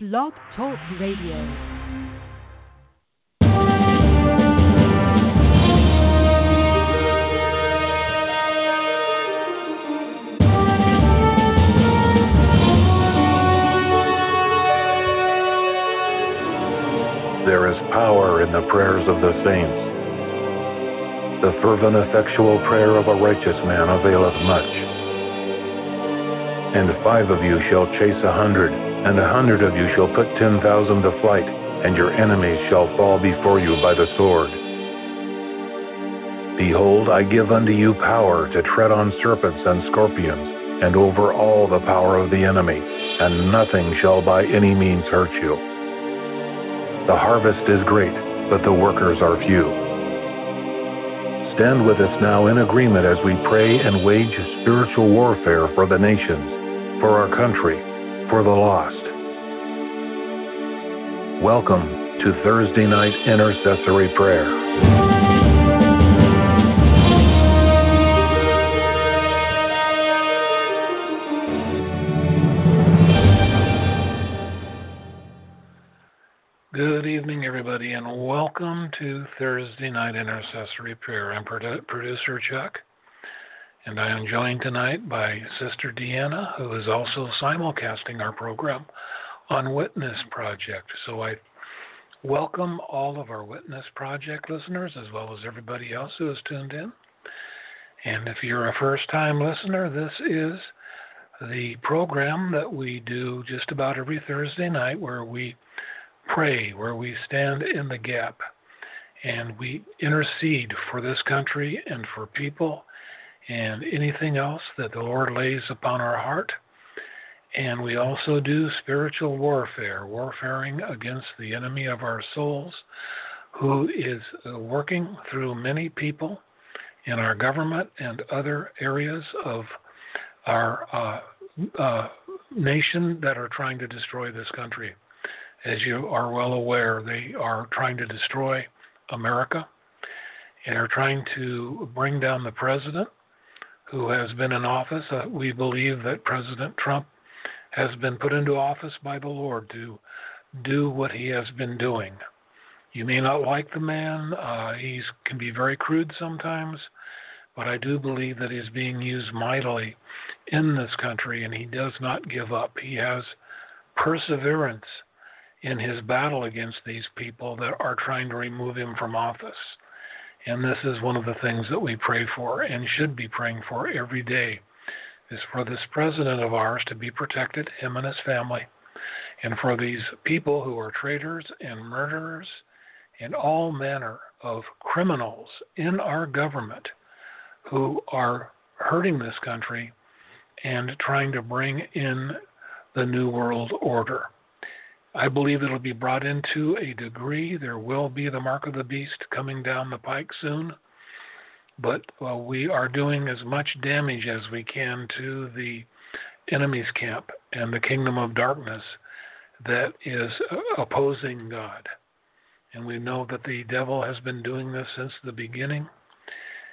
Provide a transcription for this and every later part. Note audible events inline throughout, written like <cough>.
Blog Talk Radio. There is power in the prayers of the saints. The fervent, effectual prayer of a righteous man availeth much. And five of you shall chase a hundred, and a hundred of you shall put ten thousand to flight, and your enemies shall fall before you by the sword. Behold, I give unto you power to tread on serpents and scorpions, and over all the power of the enemy, and nothing shall by any means hurt you. The harvest is great, but the workers are few. Stand with us now in agreement as we pray and wage spiritual warfare for the nations, for our country, for the lost. Welcome to Thursday night intercessory prayer. Good evening, everybody, and welcome to Thursday Night Intercessory Prayer. I'm produ- producer Chuck, and I am joined tonight by Sister Deanna, who is also simulcasting our program on Witness Project. So I welcome all of our Witness Project listeners, as well as everybody else who has tuned in. And if you're a first time listener, this is the program that we do just about every Thursday night where we pray, where we stand in the gap and we intercede for this country and for people and anything else that the Lord lays upon our heart. And we also do spiritual warfare, warfaring against the enemy of our souls, who is uh, working through many people in our government and other areas of our uh, uh, nation that are trying to destroy this country. As you are well aware, they are trying to destroy America and are trying to bring down the president who has been in office. Uh, we believe that President Trump has been put into office by the Lord to do what he has been doing. You may not like the man, uh, he can be very crude sometimes, but I do believe that he's being used mightily in this country and he does not give up. He has perseverance in his battle against these people that are trying to remove him from office. And this is one of the things that we pray for and should be praying for every day is for this president of ours to be protected, him and his family, and for these people who are traitors and murderers and all manner of criminals in our government who are hurting this country and trying to bring in the New World Order. I believe it'll be brought into a degree. There will be the mark of the beast coming down the pike soon. But we are doing as much damage as we can to the enemy's camp and the kingdom of darkness that is opposing God. And we know that the devil has been doing this since the beginning.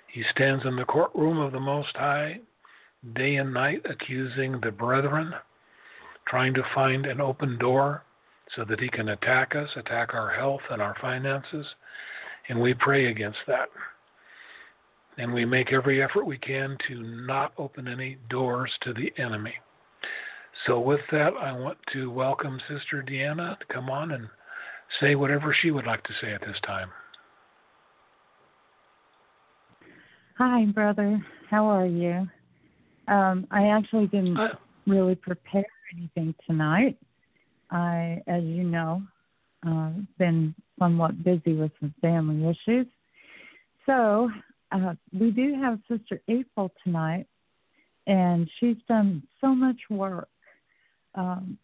He stands in the courtroom of the Most High day and night accusing the brethren, trying to find an open door so that he can attack us, attack our health and our finances. And we pray against that. And we make every effort we can to not open any doors to the enemy. So, with that, I want to welcome Sister Deanna to come on and say whatever she would like to say at this time. Hi, brother. How are you? Um, I actually didn't really prepare anything tonight. I, as you know, uh, been somewhat busy with some family issues. So uh, we do have Sister April tonight, and she's done so much work. Um,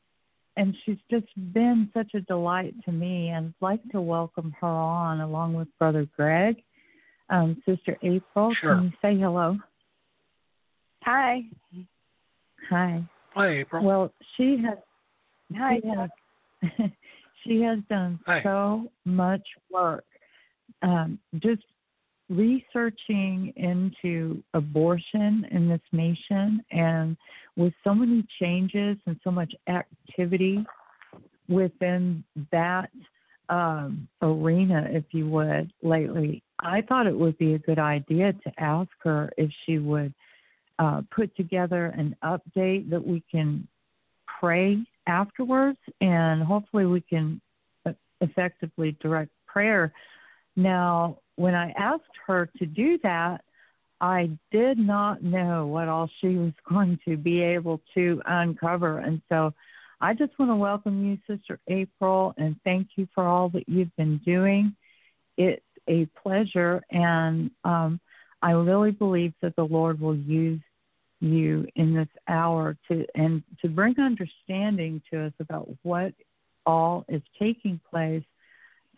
and she's just been such a delight to me, and I'd like to welcome her on along with Brother Greg. Um, Sister April, Sure. can you say hello? Hi. Hi. Hi, April. Well, she has Hi. she has <laughs> she has done Hi. so much work um, just researching into abortion in this nation and with so many changes and so much activity within that um, arena, if you would, lately, I thought it would be a good idea to ask her if she would uh, put together an update that we can pray afterwards, and hopefully we can effectively direct prayer. Now, when I asked her to do that, I did not know what all she was <laughs> going to be able to uncover. And so I just want to welcome you, Sister April, and thank you for all that you've been doing. It's a pleasure, and um, I really believe that the Lord will use you in this hour to and to bring understanding to us about what all is taking place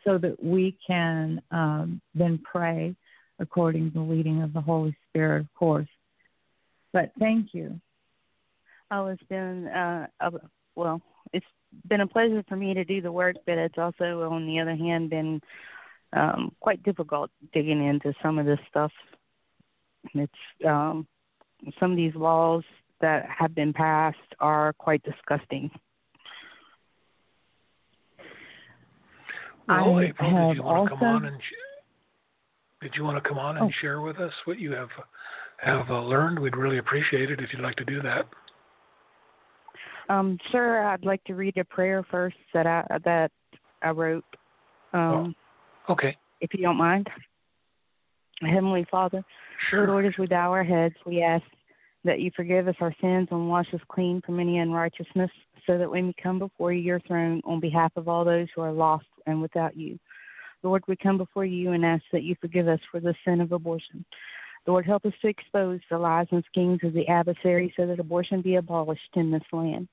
so that we can um, then pray according to the leading of the Holy Spirit, of course. But thank you. Oh, it's been uh, well, it's been a pleasure for me to do the work, but it's also, on the other hand, been um, quite difficult digging into some of this stuff. It's um, some of these laws that have been passed are quite disgusting. Well, I April, did you want also, to come on and sh- did you want to come on and oh. share with us what you have have uh, learned? We'd really appreciate it if you'd like to do that. Um, sir, I'd like to read a prayer first that I that I wrote. Um, oh. Okay. If you don't mind. Heavenly Father, Sure. Lord, as we bow our heads, we ask that you forgive us our sins and wash us clean from any unrighteousness, so that we may come before your throne on behalf of all those who are lost and without you. Lord, we come before you and ask that you forgive us for the sin of abortion. Lord, help us to expose the lies and schemes of the adversary so that abortion be abolished in this land.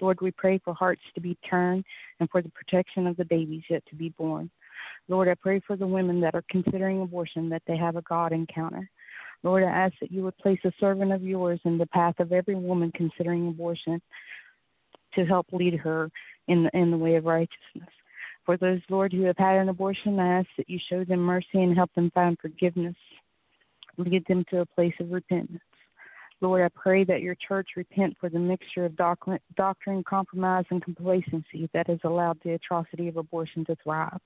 Lord, we pray for hearts to be turned and for the protection of the babies yet to be born. Lord, I pray for the women that are considering abortion that they have a God encounter. Lord, I ask that you would place a servant of yours in the path of every woman considering abortion to help lead her in the, in the way of righteousness. For those, Lord, who have had an abortion, I ask that you show them mercy and help them find forgiveness. Lead them to a place of repentance. Lord, I pray that your church repent for the mixture of doctrine, doctrine, compromise, and complacency that has allowed the atrocity of abortion to thrive.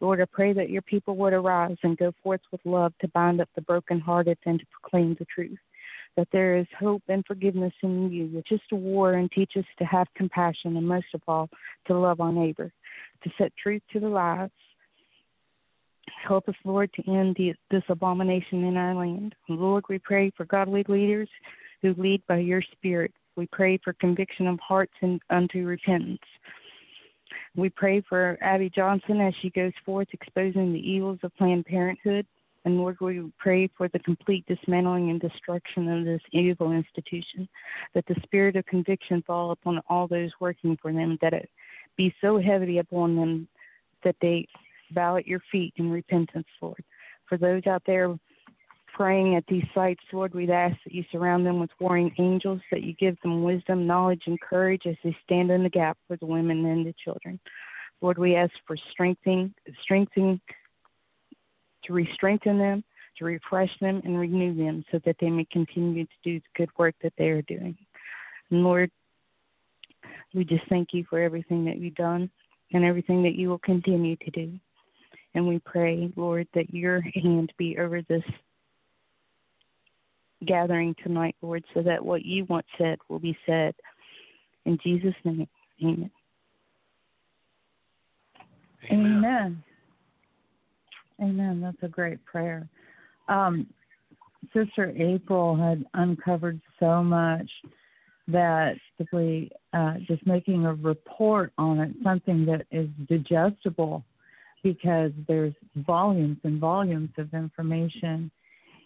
Lord, I pray that your people would arise and go forth with love to bind up the brokenhearted and to proclaim the truth. That there is hope and forgiveness in you, which is to war and teach us to have compassion and most of all to love our neighbor, to set truth to the lies. Help us, Lord, to end the, this abomination in our land. Lord, we pray for godly leaders who lead by your Spirit. We pray for conviction of hearts and unto repentance. We pray for Abby Johnson as she goes forth exposing the evils of Planned Parenthood. And Lord, we pray for the complete dismantling and destruction of this evil institution, that the spirit of conviction fall upon all those working for them, that it be so heavy upon them that they bow at your feet in repentance, Lord. For those out there praying at these sites, Lord, we'd ask that you surround them with warring angels, that you give them wisdom, knowledge, and courage as they stand in the gap for the women and the children. Lord, we ask for strengthening, strengthening, to re-strengthen them, to refresh them, and renew them, so that they may continue to do the good work that they are doing. And Lord, we just thank you for everything that you've done and everything that you will continue to do. And we pray, Lord, that your hand be over this gathering tonight, Lord, so that what you want said will be said. In Jesus' name, amen. Amen. Amen. Amen. That's a great prayer. Um, Sister April had uncovered so much that simply uh, just making a report on it, something that is digestible, because there's volumes and volumes of information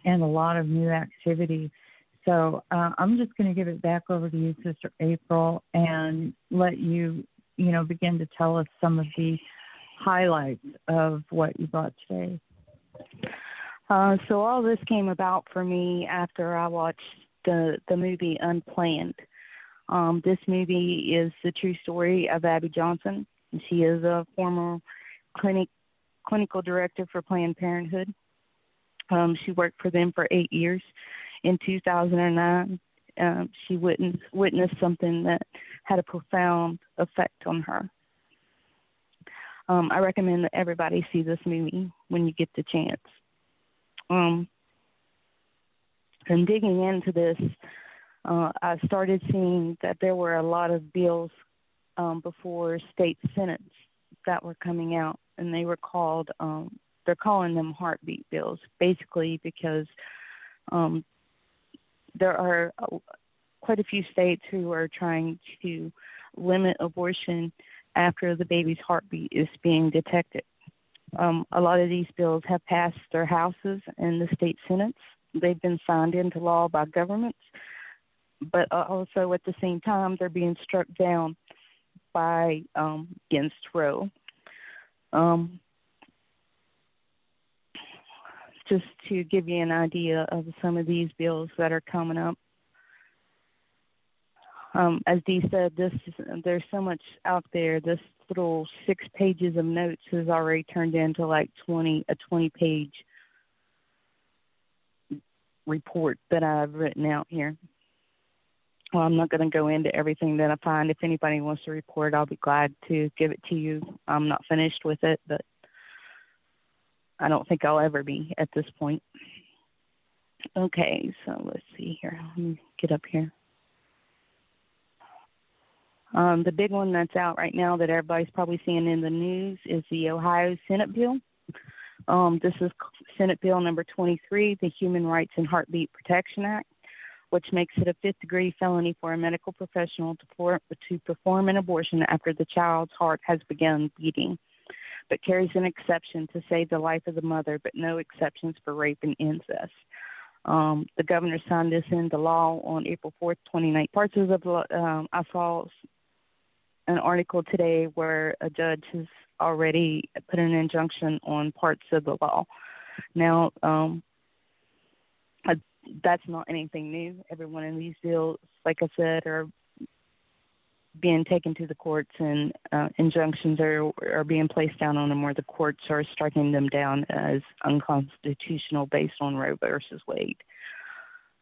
and a lot of new activity. So uh, I'm just going to give it back over to you, Sister April, and let you, you know, begin to tell us some of the highlights of what you brought today. Uh, so all this came about for me after I watched the the movie Unplanned. Um, this movie is the true story of Abby Johnson. She is a former clinic clinical director for Planned Parenthood. Um, she worked for them for eight years. In 2009, um, she witnessed, witnessed something that had a profound effect on her. Um, I recommend that everybody see this movie when you get the chance. Um, and digging into this, uh, I started seeing that there were a lot of bills um, before state senates that were coming out, and they were called um, they're calling them heartbeat bills, basically because um, there are quite a few states who are trying to limit abortion after the baby's heartbeat is being detected. Um, a lot of these bills have passed their houses and the state senates. They've been signed into law by governments, but also at the same time they're being struck down by um, against Roe. Um, just to give you an idea of some of these bills that are coming up. Um, as Dee said, this there's so much out there. This little six pages of notes has already turned into like 20 a 20 page report that I've written out here. Well, I'm not going to go into everything that I find. If anybody wants to report, I'll be glad to give it to you. I'm not finished with it, but I don't think I'll ever be at this point. Okay, so let's see here. Let me get up here. Um, the big one that's out right now that everybody's probably seeing in the news is the Ohio Senate bill. Um, this is Senate Bill number 23, the Human Rights and Heartbeat Protection Act, which makes it a fifth degree felony for a medical professional to, to perform an abortion after the child's heart has begun beating but carries an exception to save the life of the mother, but no exceptions for rape and incest. Um, the governor signed this into law on April 4th, 2019. Parts of the um, I saw an article today where a judge has already put an injunction on parts of the law. Now, um, that's not anything new. Every one of these bills, like I said, are being taken to the courts and uh, injunctions are are being placed down on them, where the courts are striking them down as unconstitutional based on Roe versus Wade.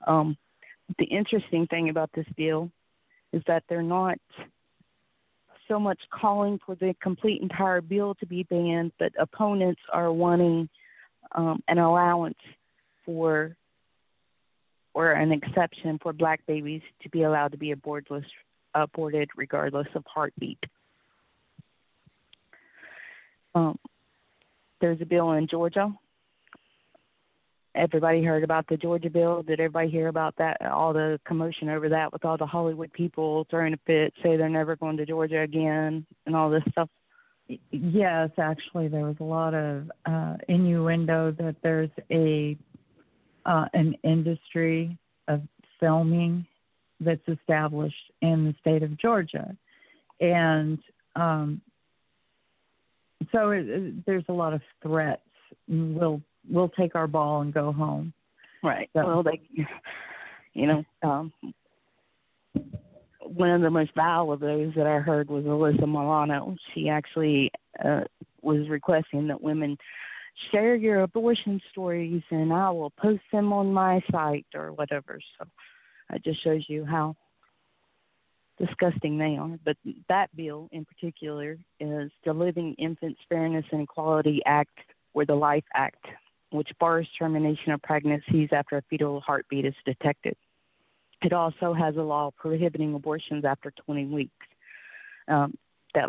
Um, the interesting thing about this bill is that they're not so much calling for the complete entire bill to be banned, but opponents are wanting um, an allowance for or an exception for black babies to be allowed to be abortless aborted regardless of heartbeat. Um, there's a bill in Georgia. Everybody heard about the Georgia bill. Did everybody hear about that? All the commotion over that with all the Hollywood people throwing a fit, say they're never going to Georgia again, and all this stuff. Yes, actually, there was a lot of uh, innuendo that there's a uh, an industry of filming that's established in the state of Georgia, and um, so it, it, there's a lot of threats. We'll we'll take our ball and go home. Right. So, well, they, you know, um, one of the most vile of those that I heard was Alyssa Milano. She actually uh, was requesting that women share your abortion stories and I will post them on my site or whatever. So it just shows you how disgusting they are. But that bill in particular is the Living Infants Fairness and Equality Act or the Life Act, which bars termination of pregnancies after a fetal heartbeat is detected. It also has a law prohibiting abortions after 20 weeks. Um, that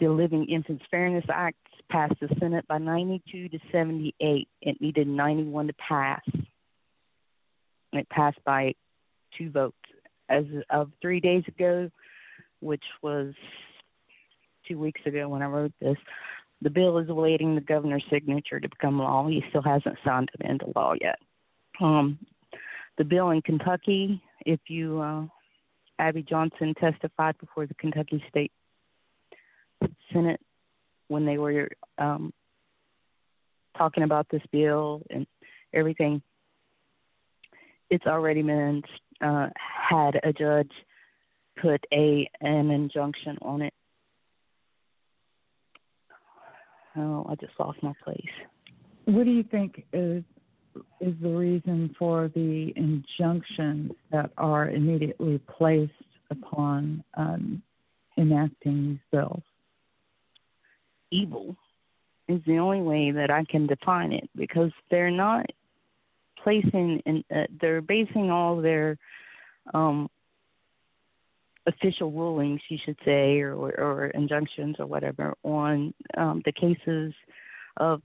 the Living Infants Fairness Act passed the Senate by 92 to 78. It needed 91 to pass it passed by two votes. As of three days ago, which was two weeks ago when I wrote this, the bill is awaiting the governor's signature to become law. He still hasn't signed it into law yet. Um, the bill in Kentucky, if you, uh, Abby Johnson testified before the Kentucky State Senate when they were um, talking about this bill and everything it's already been uh, had a judge put a an injunction on it. Oh, I just lost my place. What do you think is is the reason for the injunctions that are immediately placed upon um, enacting these bills? evil is the only way that I can define it because they're not placing in uh, they're basing all their um official rulings you should say or, or, or injunctions or whatever on um the cases of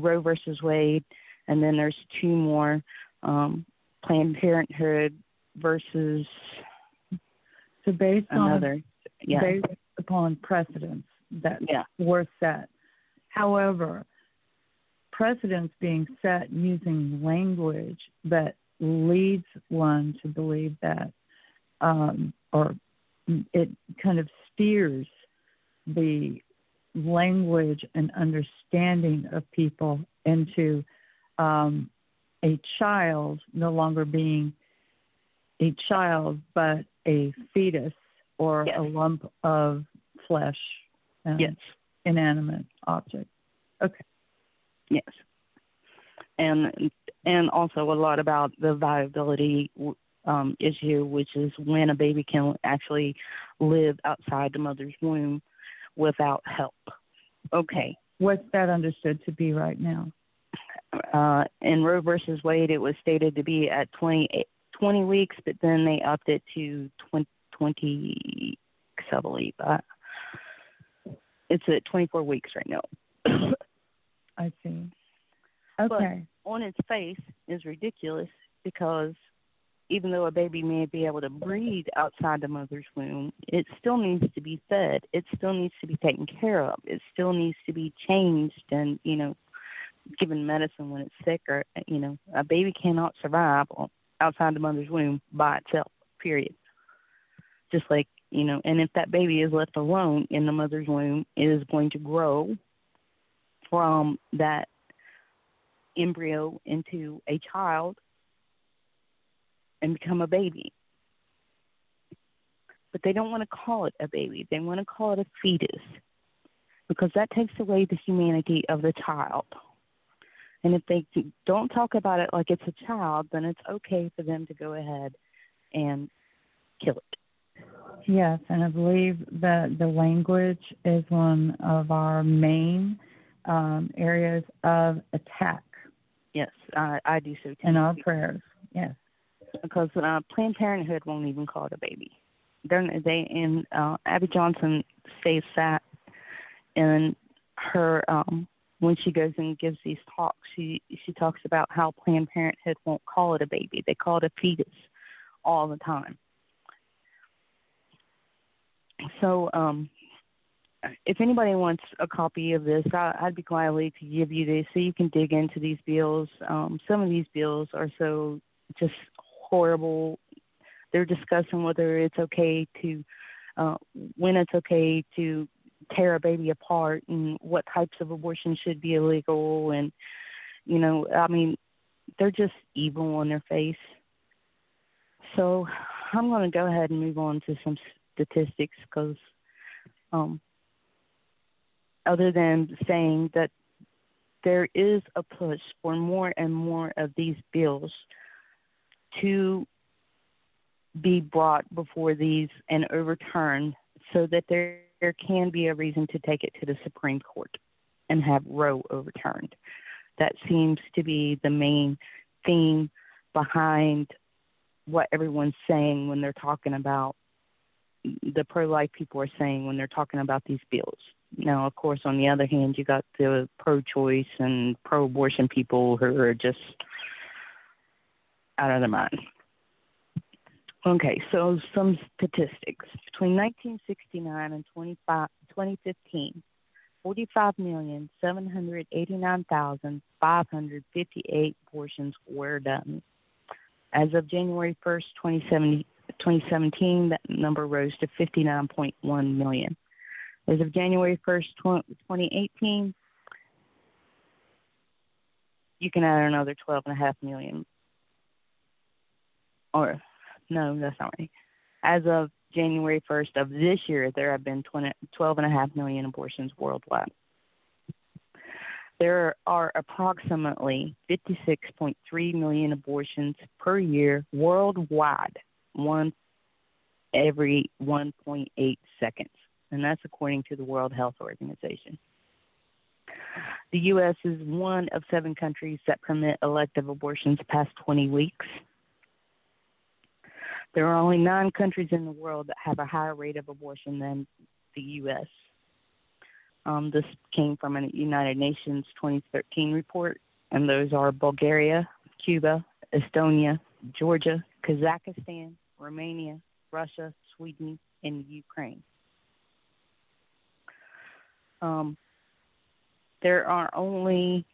Roe versus Wade. And then there's two more um Planned Parenthood versus so based another. On yeah. based upon precedents that yeah. were set. However, precedents being set using language that leads one to believe that, um, or it kind of steers the language and understanding of people into um, a child no longer being a child but a fetus or Yes. a lump of flesh, yes inanimate object. Okay. Yes, and and also a lot about the viability um, issue, which is when a baby can actually live outside the mother's womb without help. Okay, What's that understood to be right now? uh, in Roe versus Wade, it was stated to be at 20, 20 weeks, but then they upped it to 20, 20 I believe. Uh, it's at 24 weeks right now. I see. Okay. But- on its face is ridiculous because even though a baby may be able to breathe outside the mother's womb, it still needs to be fed. It still needs to be taken care of. It still needs to be changed and, you know, given medicine when it's sick or, you know, a baby cannot survive outside the mother's womb by itself, period. Just like, you know, and if that baby is left alone in the mother's womb, it is going to grow from that embryo into a child and become a baby. But they don't want to call it a baby. They want to call it a fetus because that takes away the humanity of the child. And if they don't talk about it like it's a child, then it's okay for them to go ahead and kill it. Yes, and I believe that the language is one of our main um, areas of attack Yes, I, I do so too. in our prayers. Yes. because uh, Planned Parenthood won't even call it a baby. They're, they and uh, Abby Johnson states that in her um, when she goes and gives these talks, she she talks about how Planned Parenthood won't call it a baby; they call it a fetus all the time. So, um, if anybody wants a copy of this, I, I'd be gladly to give you this so you can dig into these bills. Um, some of these bills are so just horrible. They're discussing whether it's okay to, uh, when it's okay to tear a baby apart and what types of abortion should be illegal. And, you know, I mean, they're just evil on their face. So I'm going to go ahead and move on to some statistics because, um, other than saying that there is a push for more and more of these bills to be brought before these and overturned so that there, there can be a reason to take it to the Supreme Court and have Roe overturned. That seems to be the main theme behind what everyone's saying when they're talking about the pro life people are saying when they're talking about these bills. Now, of course, on the other hand, you got the pro choice and pro abortion people who are just out of their mind. Okay, so some statistics. Between 1969 and 25, 2015, 45,789,558 abortions were done. As of January 1st, 2017, that number rose to 59.1 million. As of January 1st, 2018, you can add another 12.5 million. Or, no, that's not right. As of January 1st of this year, there have been 20, 12.5 million abortions worldwide. There are approximately 56.3 million abortions per year worldwide, one every 1.8 seconds. And that's according to the World Health Organization. The U.S. is one of seven countries that permit elective abortions past 20 weeks. There are only nine countries in the world that have a higher rate of abortion than the U.S. Um, this came from a United Nations 2013 report, and those are Bulgaria, Cuba, Estonia, Georgia, Kazakhstan, Romania, Russia, Sweden, and Ukraine. Um, there are only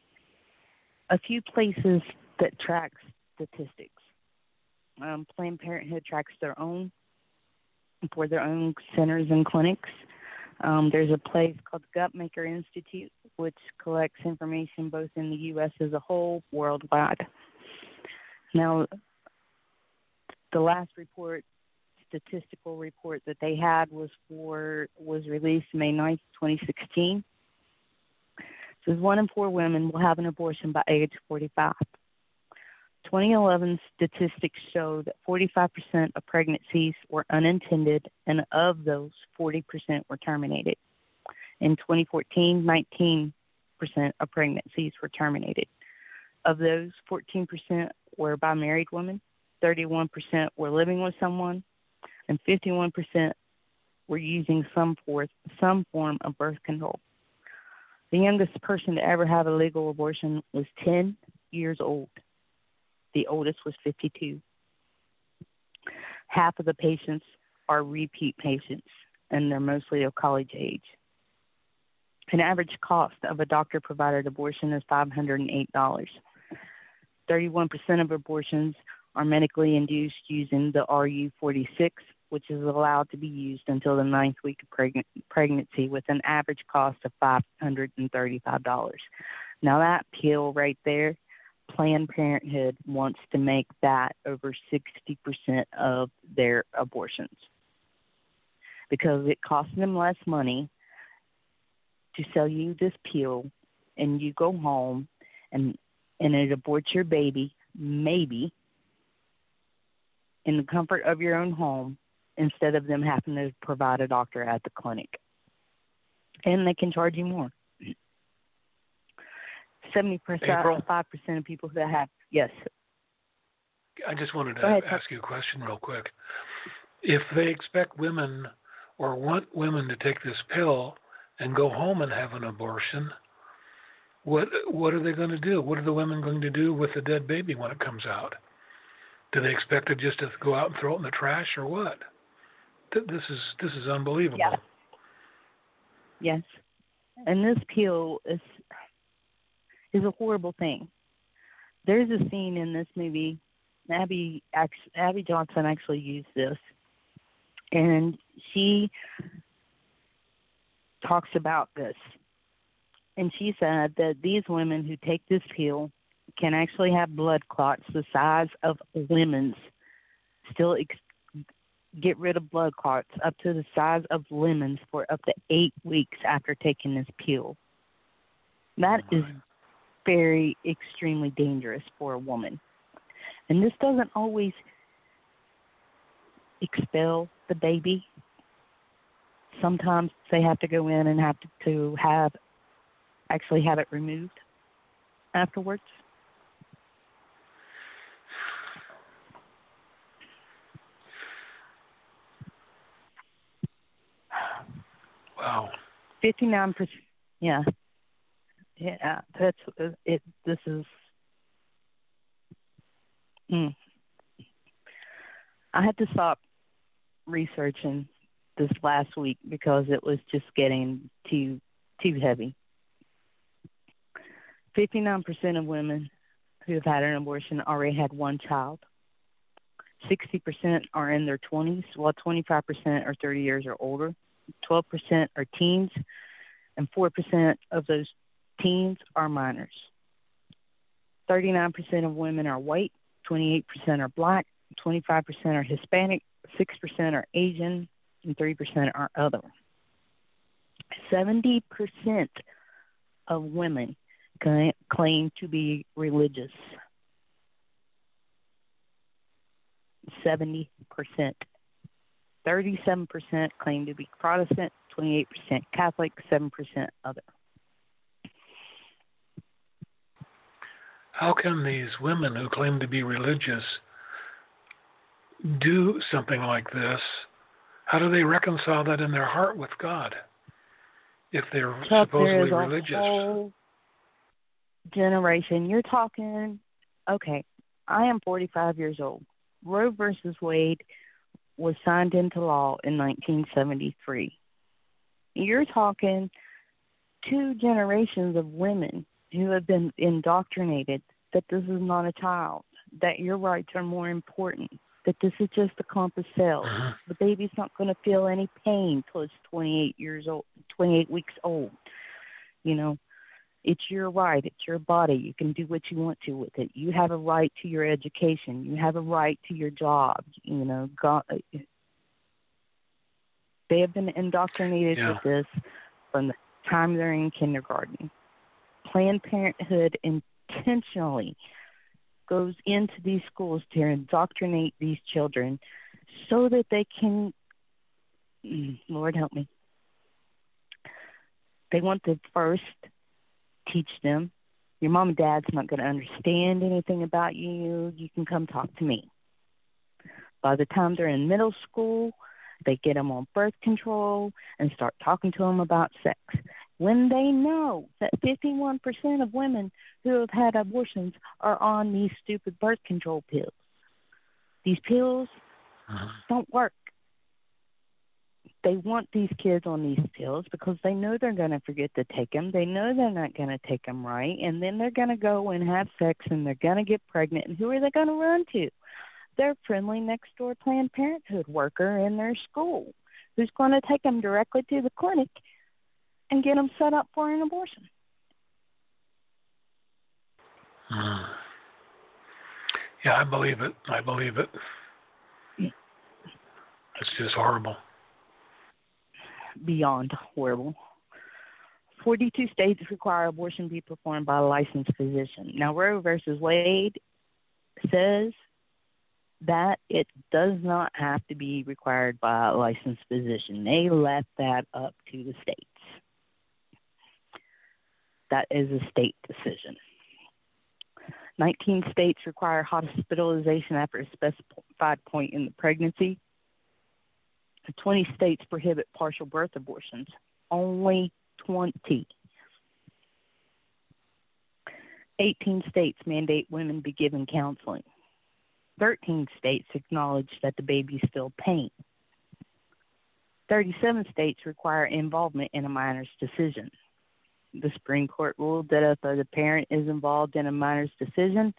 a few places that track statistics. Um, Planned Parenthood tracks their own for their own centers and clinics. Um, there's a place called Guttmacher Institute, which collects information both in the U.S. as a whole, worldwide. Now, the last report, statistical report that they had was for was released May 9th, 2016. It says one in four women will have an abortion by age 45. 2011 statistics show that 45% of pregnancies were unintended, and of those, 40% were terminated. In 2014, 19% of pregnancies were terminated. Of those, 14% were by married women, 31% were living with someone, and 51% were using some, for, some form of birth control. The youngest person to ever have a legal abortion was 10 years old. The oldest was 52. Half of the patients are repeat patients, and they're mostly of college age. An average cost of a doctor provided abortion is $508. 31% of abortions are medically induced using the RU46, which is allowed to be used until the ninth week of preg- pregnancy with an average cost of $535. Now, that pill right there Planned Parenthood wants to make that over 60% of their abortions because it costs them less money to sell you this pill and you go home and and it aborts your baby maybe in the comfort of your own home instead of them having to provide a doctor at the clinic and they can charge you more seventy percent, five percent of people that have yes. I just wanted to ask you a question real quick. If they expect women or want women to take this pill and go home and have an abortion, what what are they going to do? What are the women going to do with the dead baby when it comes out? Do they expect it just to go out and throw it in the trash or what? This is this is unbelievable. Yeah. Yes, and this pill is is a horrible thing. There's a scene in this movie. Abby Abby Johnson actually used this, and she talks about this. And she said that these women who take this pill can actually have blood clots the size of lemons, still ex- get rid of blood clots up to the size of lemons for up to eight weeks after taking this pill. That oh, is very extremely dangerous for a woman. And this doesn't always expel the baby. Sometimes they have to go in and have to, to have actually have it removed afterwards. Wow. Fifty nine percent. Yeah, yeah, that's it. This is. Mm. I had to stop researching this last week because it was just getting too too heavy. Fifty nine percent of women who have had an abortion already had one child. Sixty percent are in their twenties, while twenty five percent are thirty years or older. Twelve percent are teens, and four percent of those teens are minors. 39% of women are white, 28% are black, 25% are Hispanic, 6% are Asian, and 3% are other. 70% of women claim to be religious. 70%. 37% claim to be Protestant, 28% Catholic, 7% other. how can these women who claim to be religious do something like this? How do they reconcile that in their heart with God if they're Chuck, supposedly religious? Whole generation. You're talking. Okay, I am 45 years old. Roe versus Wade was signed into law in 1973. You're talking two generations of women who have been indoctrinated that this is not a child, that your rights are more important, that this is just a clump of cells. Uh-huh. The baby's not going to feel any pain till it's 28 years old, 28 weeks old. You know, it's your right. It's your body. You can do what you want to with it. You have a right to your education. You have a right to your job. You know, God, they have been indoctrinated Yeah. with this from the time they're in kindergarten. Planned Parenthood intentionally goes into these schools to indoctrinate these children so that they can, mm, Lord help me, they want the first teach them your mom and dad's not going to understand anything about you. You can come talk to me. By the time they're in middle school, they get them on birth control and start talking to them about sex. When they know that 51% of women who have had abortions are on these stupid birth control pills. These pills Uh-huh. don't work. They want these kids on these pills because they know they're going to forget to take them. They know they're not going to take them right. And then they're going to go and have sex and they're going to get pregnant. And who are they going to run to? Their friendly next door Planned Parenthood worker in their school who's going to take them directly to the clinic and get them set up for an abortion. <sighs> Yeah, I believe it. I believe it. It's just horrible. Beyond horrible. 42 states require abortion be performed by a licensed physician. Now, Roe versus Wade says that it does not have to be required by a licensed physician. They left that up to the states. That is a state decision. 19 states require hospitalization after a specified point in the pregnancy. 20 states prohibit partial birth abortions. Only 20. 18 states mandate women be given counseling. 13 states acknowledge that the baby still pain. 37 states require involvement in a minor's decision. The Supreme Court ruled that if the parent is involved in a minor's decision,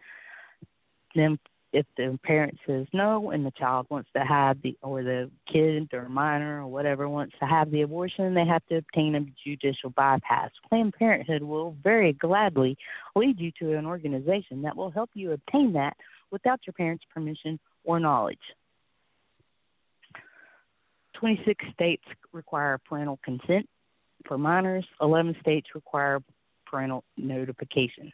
then if the parent says no and the child wants to have the or the kid or minor or whatever wants to have the abortion they have to obtain a judicial bypass. Planned parenthood will very gladly lead you to an organization that will help you obtain that without your parents permission or knowledge. 26 states require parental consent for minors. 11 states require parental notification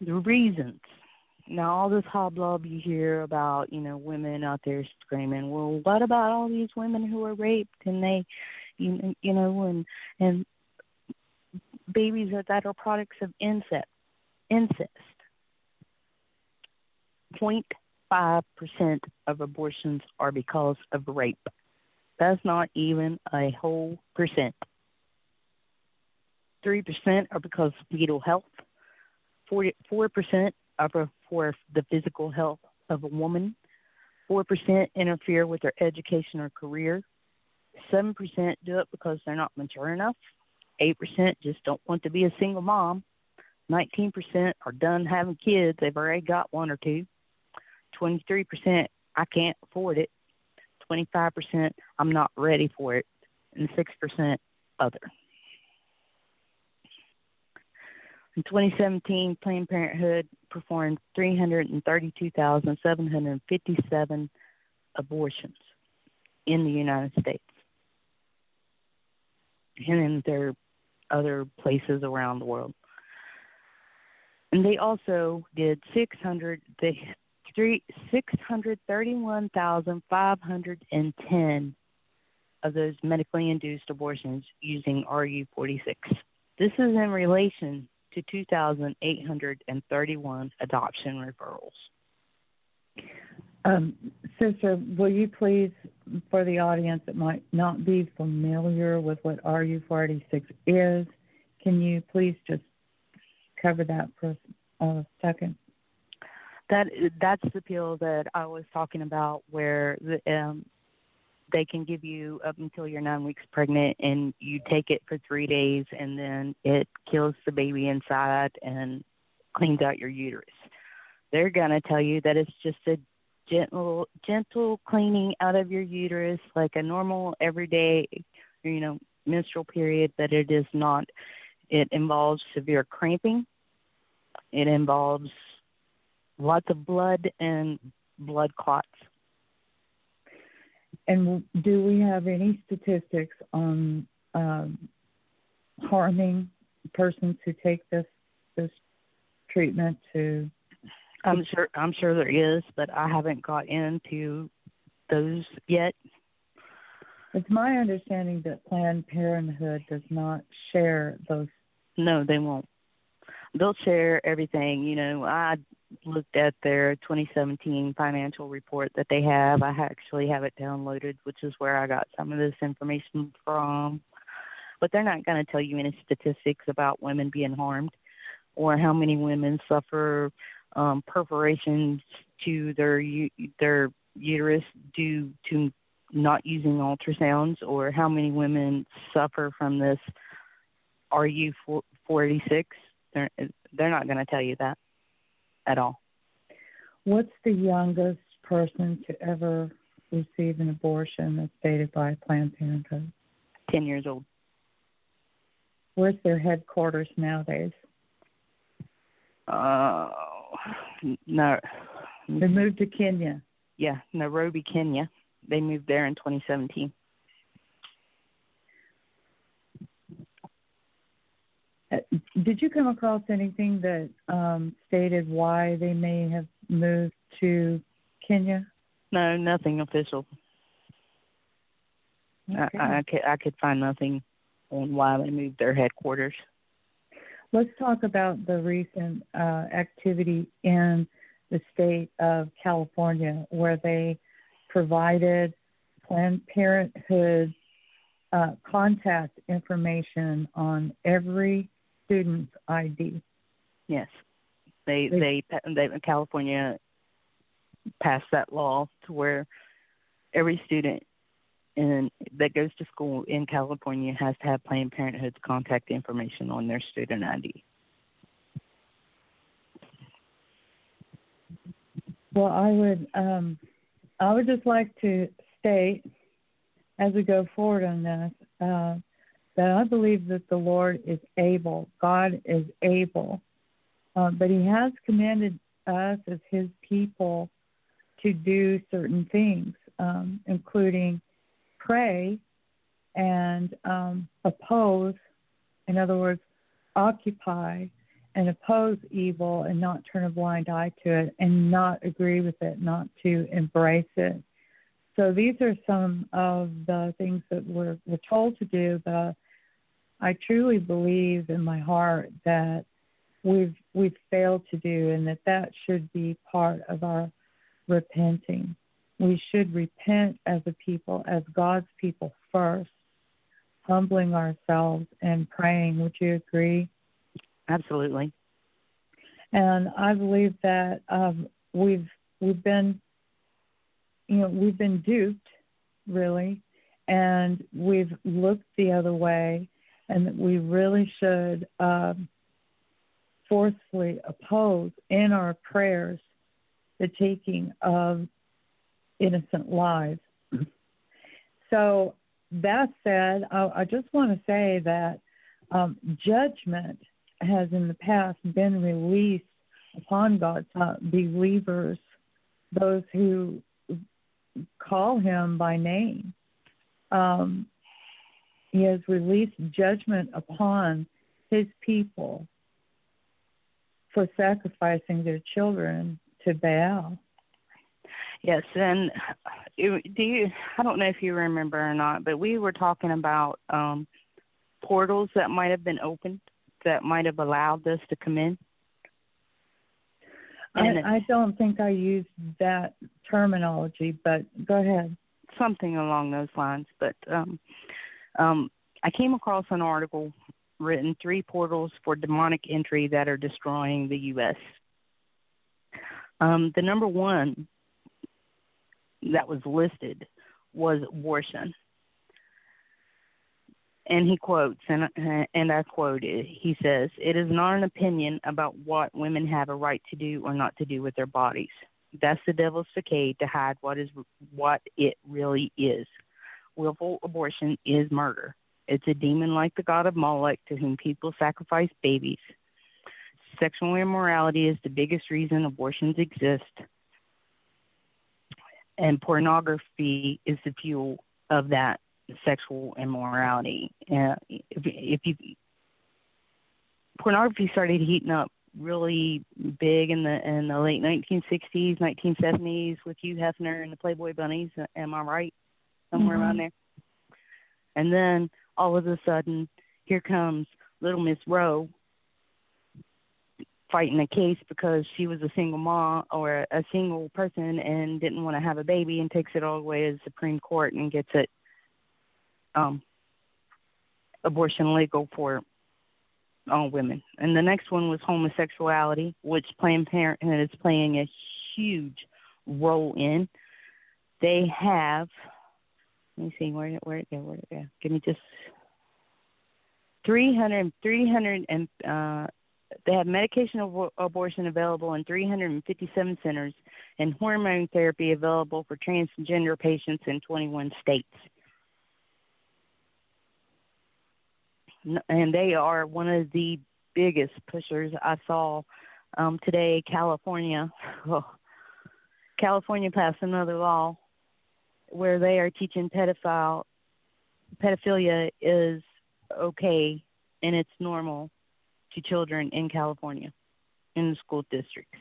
the reasons. Now, all this hobnob you hear about, you know, women out there screaming, well, what about all these women who are raped and they, you, you know, and and babies are, that are products of incest, incest. 0.5 percent of abortions are because of rape. That's not even a whole percent. Three percent are because of fetal health. 44 percent are for the physical health of a woman. Four percent interfere with their education or career. Seven percent do it because they're not mature enough. Eight percent just don't want to be a single mom. Nineteen percent are done having kids; they've already got one or two. Twenty-three percent I can't afford it. Twenty-five percent I'm not ready for it, and six percent other. In 2017, Planned Parenthood performed 332,757 abortions in the United States. And in their other places around the world. And they also did 600, they, three, 631,510 of those medically induced abortions using RU 46. This is in relation to 2,831 adoption referrals. Um, Sister, will you please, for the audience that might not be familiar with what RU486 is, can you please just cover that for a second? That that's the pill that I was talking about, where the, um, they can give you up until you're nine weeks pregnant, and you take it for three days, and then it kills the baby inside and cleans out your uterus. They're gonna tell you that it's just a gentle gentle cleaning out of your uterus like a normal everyday you know menstrual period but it is not. It involves severe cramping. It involves lots of blood and blood clots and do we have any statistics on um, harming persons who take this this treatment to I'm sure I'm sure there is, but I haven't got into those yet. It's my understanding that Planned Parenthood does not share those. No, they won't. They'll share everything. You know, I looked at their 2017 financial report that they have. I actually have it downloaded, which is where I got some of this information from. But they're not going to tell you any statistics about women being harmed or how many women suffer um, perforations to their their uterus due to not using ultrasounds, or how many women suffer from this RU 486. They're they're not going to tell you that at all. What's the youngest person to ever receive an abortion that's stated by Planned Parenthood? Ten years old. Where's their headquarters nowadays? Uh, no. They moved to Kenya. Yeah, Nairobi, Kenya. They moved there in 2017. Did you come across anything that um, stated why they may have moved to Kenya? No, nothing official. Okay. I, I, could, I could find nothing on why they moved their headquarters. Let's talk about the recent uh, activity in the state of California where they provided Planned Parenthood uh, contact information on every student's ID. Yes, they they, they California passed that law to where every student in, that goes to school in California has to have Planned Parenthood's contact information on their student ID. Well, I would um, I would just like to state as we go forward on this uh, that I believe that the Lord is able, God is able, uh, but He has commanded us as His people to do certain things, um, including pray and um, oppose, in other words, occupy and oppose evil and not turn a blind eye to it and not agree with it, not to embrace it. So these are some of the things that we're, we're told to do, but I truly believe in my heart that we've we've failed to do, and that that should be part of our repenting we should repent as a people, as God's people first, humbling ourselves and praying. Would you agree? Absolutely. And I believe that um, we've we've been, you know, we've been duped, really, and we've looked the other way, and that we really should um, forcefully oppose in our prayers the taking of innocent lives. <clears throat> So, that said, I, I just want to say that um, judgment has in the past been released upon God's uh, believers, those who call Him by name. Um, he has released judgment upon His people for sacrificing their children to Baal. Yes, and do you? I don't know if you remember or not, but we were talking about um, portals that might have been opened that might have allowed this to come in? I, I don't think I used that terminology, but go ahead. Something along those lines. But um, um, I came across an article written Three Portals for Demonic Entry That Are Destroying the U.S. Um, the number one that was listed was abortion. And he quotes, and, and I quote it, he says, It is not an opinion about what women have a right to do or not to do with their bodies. That's the devil's facade to hide what is what it really is. Willful abortion is murder. It's a demon like the god of Moloch to whom people sacrifice babies. Sexual immorality is the biggest reason abortions exist and pornography is the fuel of that sexual immorality. If, if you pornography started heating up really big in the in the late 1960s, 1970s with Hugh Hefner and the Playboy Bunnies. Am I right? Somewhere mm-hmm. around there. And then all of a sudden, here comes Little Miss Roe fighting a case because she was a single mom or a single person and didn't want to have a baby and takes it all the way to the Supreme Court and gets it um abortion legal for all women. And the next one was homosexuality, which Planned Parenthood is playing a huge role in. They have let me see where where it go where it go. Give me just 300 300 and uh they have medication ab- abortion available in 357 centers and hormone therapy available for transgender patients in 21 states. And they are one of the biggest pushers I saw um, today. California, <laughs> oh, California passed another law where they are teaching pedophile pedophilia is okay and it's normal to children in California in the school districts.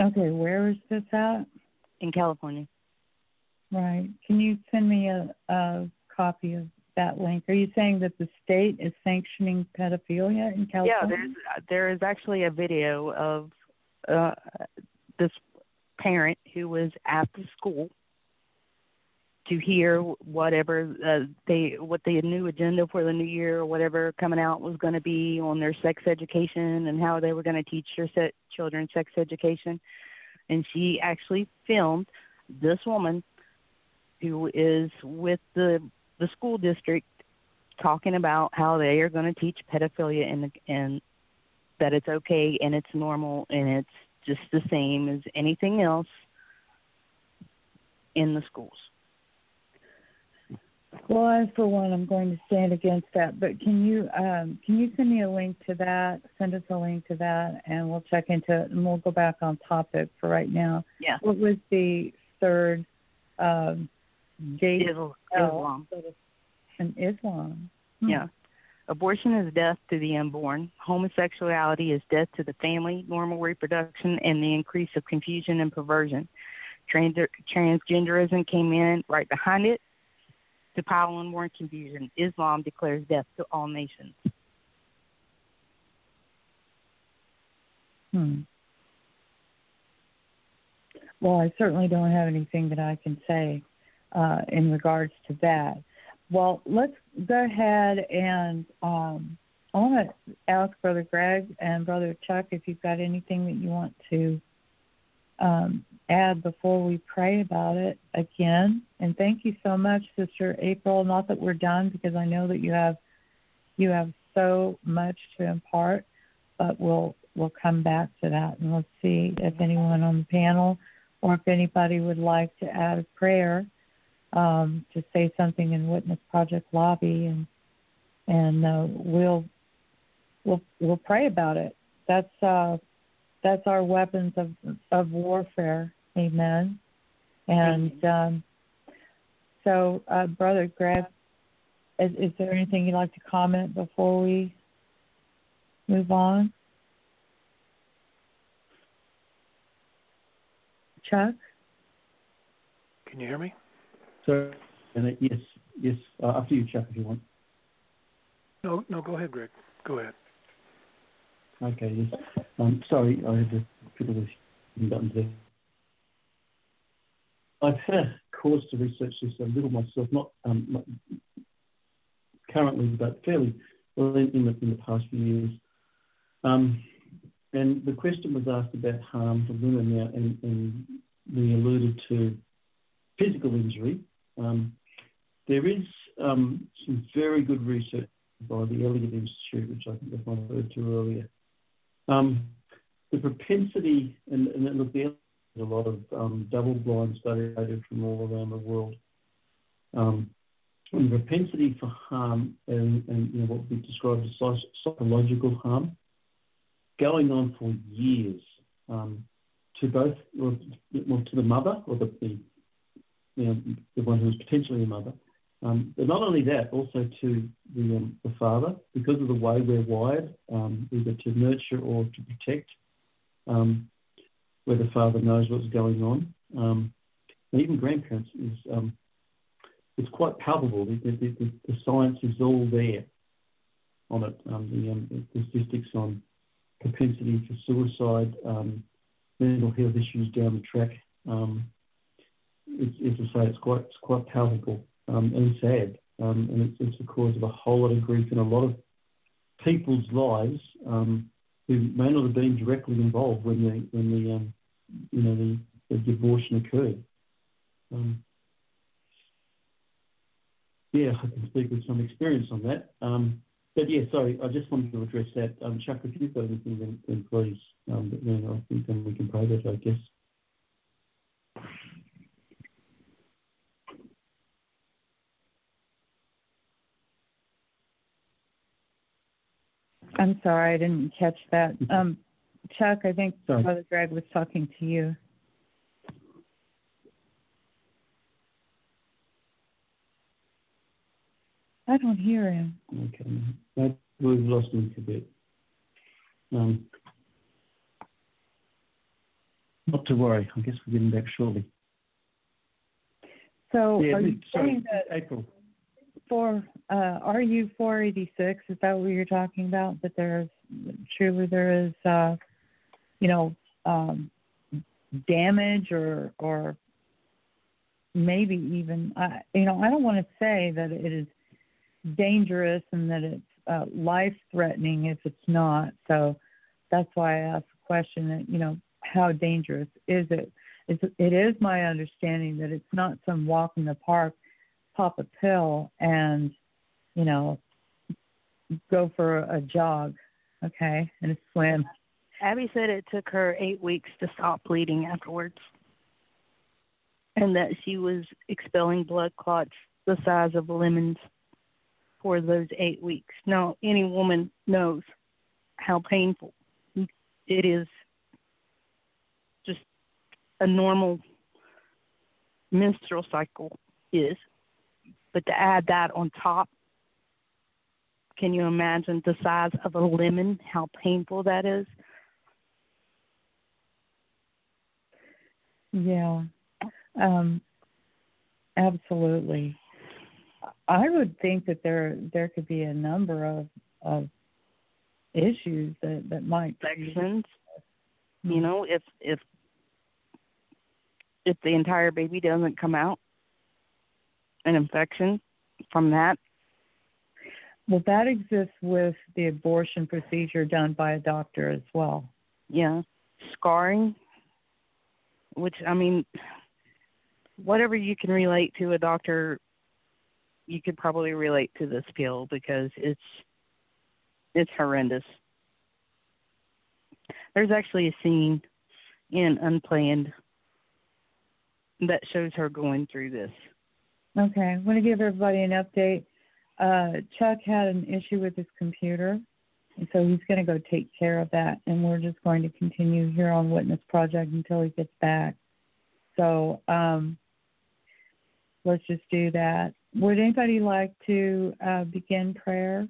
Okay, where is this at? In California. Right. Can you send me a, a copy of that link? Are you saying that the state is sanctioning pedophilia in California? Yeah, there's there is actually a video of uh, this parent who was at the school to hear whatever uh, they what the new agenda for the new year or whatever coming out was going to be on their sex education and how they were going to teach their se- children sex education. And she actually filmed this woman who is with the the school district talking about how they are going to teach pedophilia and and that it's okay and it's normal and it's just the same as anything else in the schools well, I, for one, I'm going to stand against that. But can you um, can you send me a link to that? Send us a link to that, and we'll check into it, and we'll go back on topic for right now. Yeah. What was the third? Um, gate Islam. And Islam. Hmm. Yeah. Abortion is death to the unborn. Homosexuality is death to the family, normal reproduction, and the increase of confusion and perversion. Trans- transgenderism came in right behind it to pile on more confusion. Islam declares death to all nations. Hmm. Well, I certainly don't have anything that I can say uh, in regards to that. Well, let's go ahead and um, I want to ask Brother Greg and Brother Chuck if you've got anything that you want to um, add before we pray about it again. And thank you so much, Sister April. Not that we're done because I know that you have you have so much to impart, but we'll we'll come back to that and let's see if anyone on the panel or if anybody would like to add a prayer um, to say something in Witness Project lobby and and uh, we'll we'll we'll pray about it. That's uh, that's our weapons of of warfare. Amen. And um, so, uh, Brother Greg, is, is there anything you'd like to comment before we move on? Chuck? Can you hear me? Sir, yes, yes. Uh, after you, Chuck, if you want. No, no. Go ahead, Greg. Go ahead. Okay. Yes. Um, sorry, I had fiddle with buttons there. I've had cause to research this a little myself, not um, currently, but fairly well in, in, the, in the past few years. Um, and the question was asked about harm to women now, and, and we alluded to physical injury. Um, there is um, some very good research by the Elliott Institute, which I think I referred to earlier. Um, the propensity, and, look, there's a lot of um, double-blind studies from all around the world. Um, and the propensity for harm and, what we describe as psychological harm going on for years um, to both, to the mother or the, one who's potentially a mother, but not only that, also to the, um, the father, because of the way we're wired, um, either to nurture or to protect, um, where the father knows what's going on. Um, and even grandparents is um, it's quite palpable. The, the, the, the, science is all there on it. the, the statistics on propensity for suicide, mental health issues down the track. it's, as I say, it's quite it's quite palpable um, and sad. Um, and it's, it's the cause of a whole lot of grief in a lot of people's lives um, who may not have been directly involved when the when the um, you know the, the abortion occurred. Um, yeah, I can speak with some experience on that. Um, but yeah, sorry, I just wanted to address that. Um, Chuck, if you've got anything, then, then please. But then I think then we can that, I guess. I'm sorry, I didn't catch that. Mm-hmm. Um, Chuck, I think sorry. Brother Greg was talking to you. I don't hear him. Okay. we've lost him a bit. Um, not to worry. I guess we'll get him back shortly. So yeah, are you sorry, saying that April for uh, RU 486, is that what you're talking about? That there's truly there is, uh, you know, um, damage or or maybe even, uh, you know, I don't want to say that it is dangerous and that it's uh, life threatening if it's not. So that's why I asked the question that, you know, how dangerous is it? It's, it is my understanding that it's not some walk in the park pop a pill and, you know, go for a jog, okay, and swim. Abby said it took her eight weeks to stop bleeding afterwards, and that she was expelling blood clots the size of lemons for those eight weeks. Now, any woman knows how painful it is. Just a normal menstrual cycle is. But to add that on top, can you imagine the size of a lemon, how painful that is? Yeah, um, absolutely. I would think that there there could be a number of of issues that that might infections. You know, if if if the entire baby doesn't come out, an infection from that? Well, that exists with the abortion procedure done by a doctor as well. Yeah. Scarring, which, I mean, whatever you can relate to a doctor, you could probably relate to this pill because it's it's horrendous. There's actually a scene in Unplanned that shows her going through this. Okay, I want to give everybody an update. Uh, Chuck had an issue with his computer, and so he's going to go take care of that. And we're just going to continue here on Witness Project until he gets back. So um, let's just do that. Would anybody like to uh, begin prayer?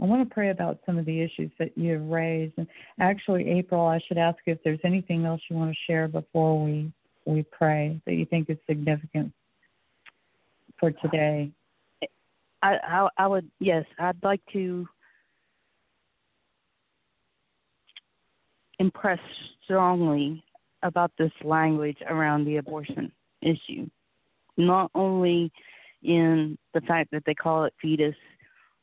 I want to pray about some of the issues that you have raised. And actually, April, I should ask if there's anything else you want to share before we we pray that you think is significant for today? I, I I would yes, I'd like to impress strongly about this language around the abortion issue. Not only in the fact that they call it fetus,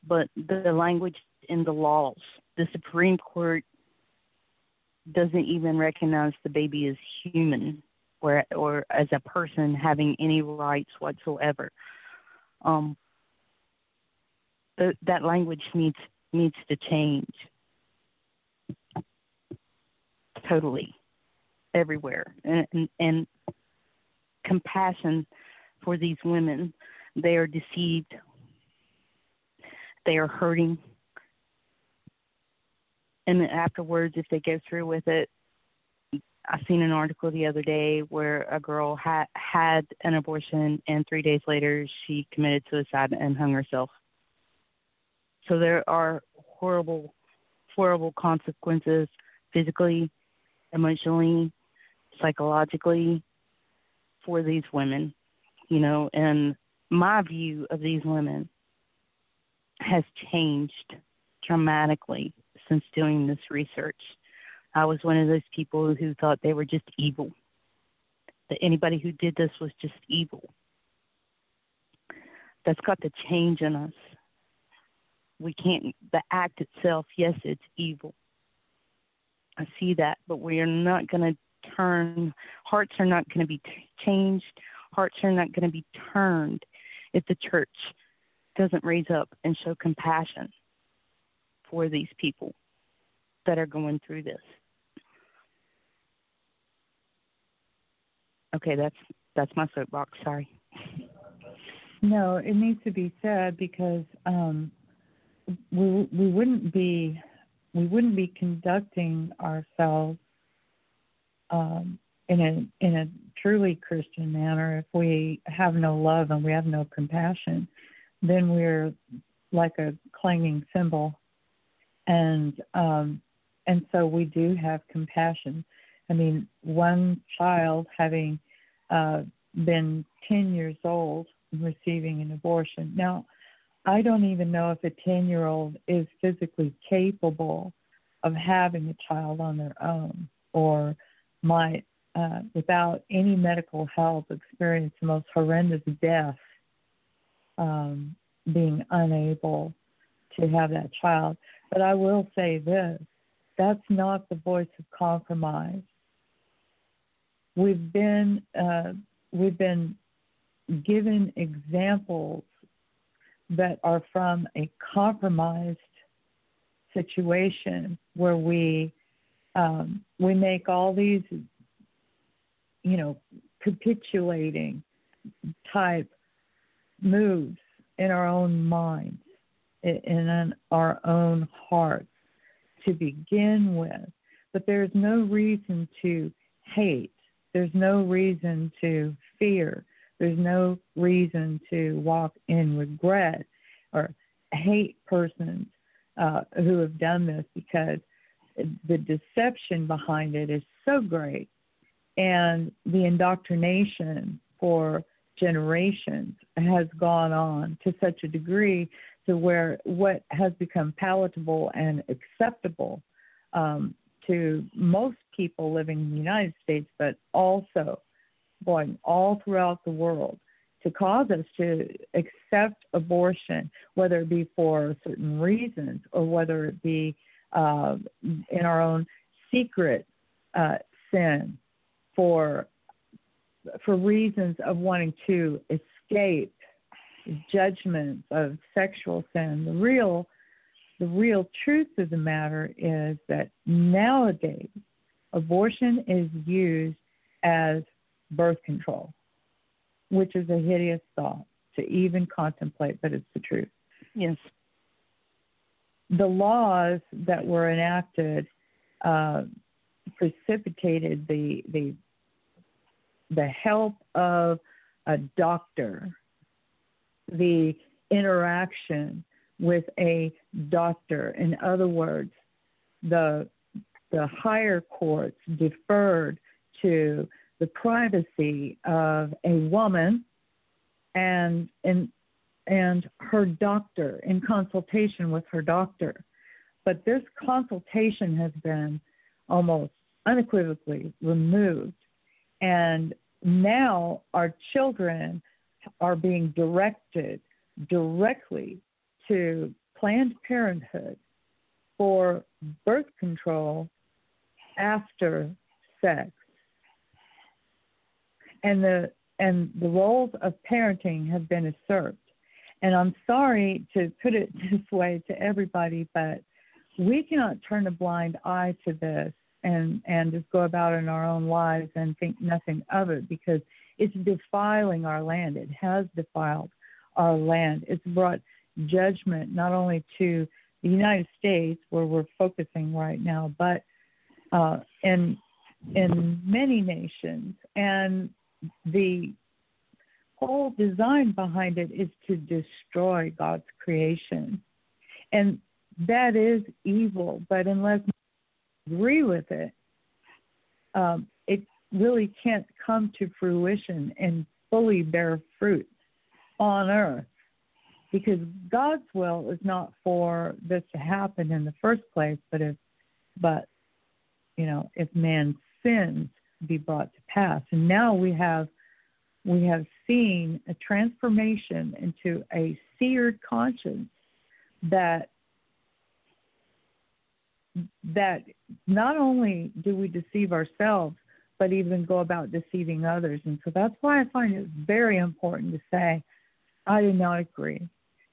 but the language in the laws. The Supreme Court doesn't even recognize the baby as human or or as a person having any rights whatsoever. Um, th- that language needs needs to change. Totally. Everywhere. And, and, and compassion for these women. They are deceived. They are hurting. And afterwards if they go through with it i seen an article the other day where a girl had had an abortion and 3 days later she committed suicide and hung herself so there are horrible horrible consequences physically emotionally psychologically for these women you know and my view of these women has changed dramatically since doing this research. I was one of those people who thought they were just evil, that anybody who did this was just evil. That's got to change in us. We can't, the act itself, yes, it's evil. I see that, but we are not going to turn, hearts are not going to be changed, hearts are not going to be turned if the church doesn't raise up and show compassion for these people that are going through this. Okay, that's that's my soapbox. Sorry. No, it needs to be said because um, we we wouldn't be we wouldn't be conducting ourselves um, in a in a truly Christian manner if we have no love and we have no compassion. Then we're like a clanging cymbal, and um, and so we do have compassion. I mean, one child having uh, been 10 years old and receiving an abortion. Now, I don't even know if a 10 year old is physically capable of having a child on their own or might, uh, without any medical help, experience the most horrendous death um, being unable to have that child. But I will say this that's not the voice of compromise. We've been uh, we've been given examples that are from a compromised situation where we um, we make all these you know capitulating type moves in our own minds in our own hearts to begin with. But there's no reason to hate. There's no reason to fear. There's no reason to walk in regret or hate persons uh, who have done this because the deception behind it is so great and the indoctrination for generations has gone on to such a degree to where what has become palatable and acceptable um, to most people living in the United States, but also going all throughout the world to cause us to accept abortion, whether it be for certain reasons or whether it be uh, in our own secret uh, sin for for reasons of wanting to escape judgments of sexual sin. The real the real truth of the matter is that nowadays abortion is used as birth control, which is a hideous thought to even contemplate, but it's the truth. Yes. The laws that were enacted uh, precipitated the the the help of a doctor the interaction with a doctor. In other words, the the higher courts deferred to the privacy of a woman and and and her doctor in consultation with her doctor. But this consultation has been almost unequivocally removed. And now our children are being directed directly to Planned Parenthood for birth control after sex. And the and the roles of parenting have been usurped. And I'm sorry to put it <laughs> this way to everybody, but we cannot turn a blind eye to this and and just go about in our own lives and think nothing of it because it's defiling our land. It has defiled our land. It's brought judgment not only to the United States, where we're focusing right now, but uh, in in many nations. And the whole design behind it is to destroy God's creation, and that is evil. But unless we agree with it, um, really can't come to fruition and fully bear fruit on earth because God's will is not for this to happen in the first place, but if but you know, if man's sins be brought to pass. And now we have we have seen a transformation into a seared conscience that that not only do we deceive ourselves, but even go about deceiving others. And so that's why I find it very important to say, I do not agree.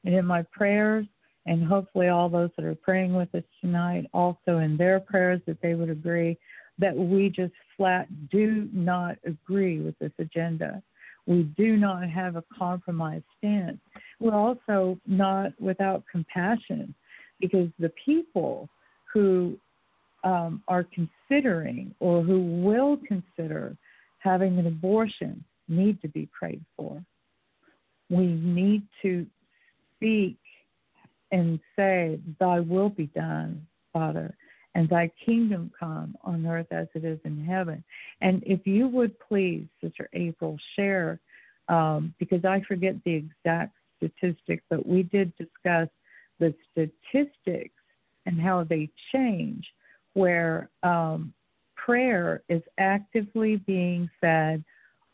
And in my prayers, and hopefully all those that are praying with us tonight, also in their prayers, that they would agree that we just flat do not agree with this agenda. We do not have a compromised stance. We're also not without compassion because the people who um, are considering or who will consider having an abortion need to be prayed for. We need to speak and say, Thy will be done, Father, and Thy kingdom come on earth as it is in heaven. And if you would please, Sister April, share, um, because I forget the exact statistic, but we did discuss the statistics and how they change, where um, prayer is actively being fed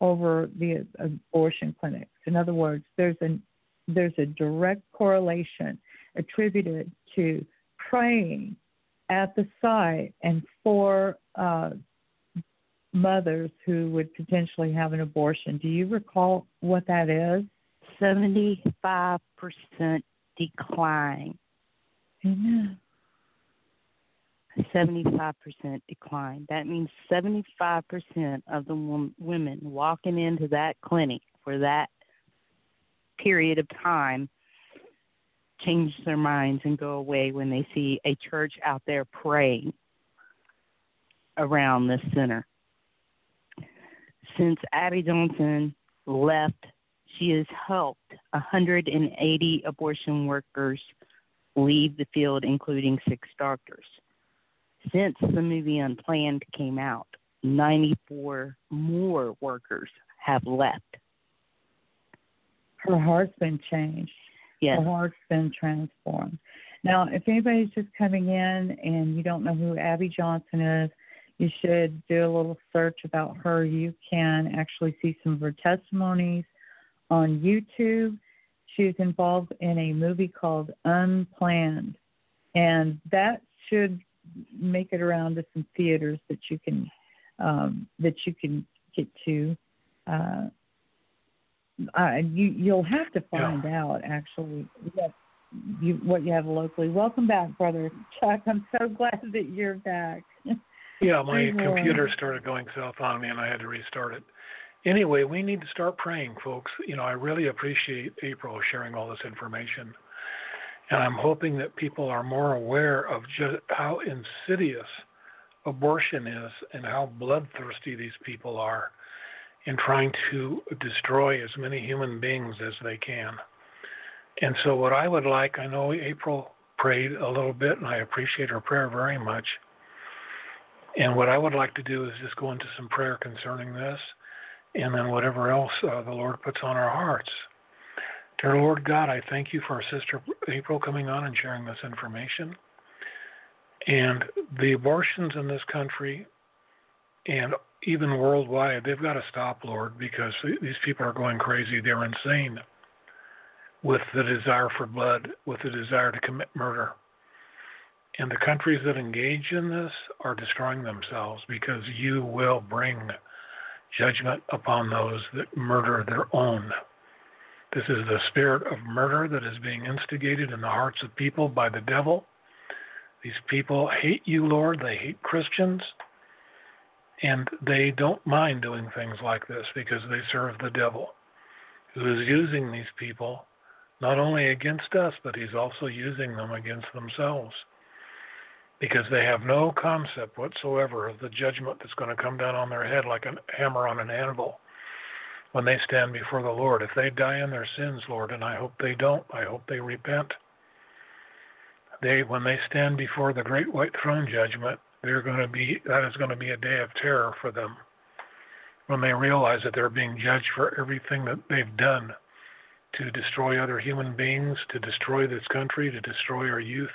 over the abortion clinics. In other words, there's an there's a direct correlation attributed to praying at the site and for uh, mothers who would potentially have an abortion. Do you recall what that is? 75% decline. Amen. 75% decline. That means 75% of the women walking into that clinic for that period of time change their minds and go away when they see a church out there praying around this center. Since Abby Johnson left, she has helped 180 abortion workers leave the field, including six doctors. Since the movie Unplanned came out, 94 more workers have left her heart's been changed. Yes. Her heart's been transformed. Now, if anybody's just coming in and you don't know who Abby Johnson is, you should do a little search about her. You can actually see some of her testimonies on YouTube. She's involved in a movie called Unplanned, and that should make it around to some theaters that you can um, that you can get to. Uh, uh, you you'll have to find yeah. out actually what you what you have locally. Welcome back, brother Chuck. I'm so glad that you're back. <laughs> yeah, my computer started going south on me, and I had to restart it. Anyway, we need to start praying, folks. You know, I really appreciate April sharing all this information, and I'm hoping that people are more aware of just how insidious abortion is and how bloodthirsty these people are in trying to destroy as many human beings as they can. And so, what I would like, I know April prayed a little bit, and I appreciate her prayer very much. And what I would like to do is just go into some prayer concerning this, and then whatever else uh, the Lord puts on our hearts Dear Lord God, I thank you for our sister April coming on and sharing this information. And the abortions in this country and even worldwide, they've got to stop, Lord, because these people are going crazy. They're insane with the desire for blood, with the desire to commit murder. And the countries that engage in this are destroying themselves because you will bring judgment upon those that murder their own. This is the spirit of murder that is being instigated in the hearts of people by the devil. These people hate you, Lord. They hate Christians. And they don't mind doing things like this because they serve the devil, who is using these people not only against us, but he's also using them against themselves because they have no concept whatsoever of the judgment that's going to come down on their head like a hammer on an anvil when they stand before the Lord. If they die in their sins, Lord, and I hope they don't, I hope they repent. They when they stand before the great white throne judgment, they're going to be that is going to be a day of terror for them when they realize that they're being judged for everything that they've done to destroy other human beings, to destroy this country, to destroy our youth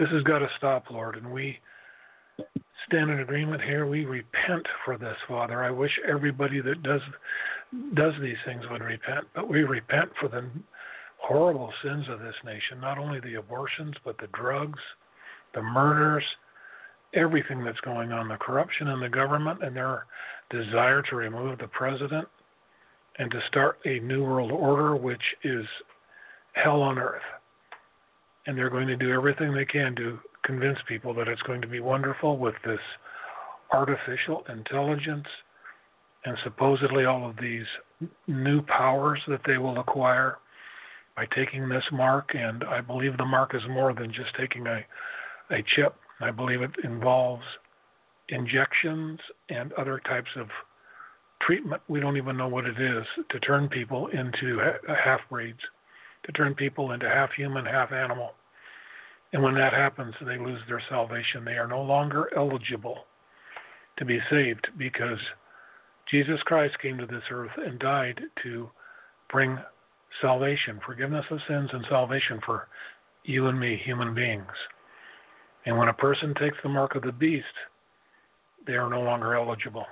this has got to stop, Lord, and we stand in agreement here. We repent for this, Father. I wish everybody that does does these things would repent, but we repent for the horrible sins of this nation, not only the abortions, but the drugs, the murders, everything that's going on, the corruption in the government and their desire to remove the president and to start a new world order which is hell on earth and they're going to do everything they can to convince people that it's going to be wonderful with this artificial intelligence and supposedly all of these new powers that they will acquire by taking this mark. And I believe the mark is more than just taking a, a chip. I believe it involves injections and other types of treatment. We don't even know what it is to turn people into half breeds to turn people into half human, half animal. And when that happens, they lose their salvation. They are no longer eligible to be saved because Jesus Christ came to this earth and died to bring salvation, forgiveness of sins, and salvation for you and me, human beings. And when a person takes the mark of the beast, they are no longer eligible.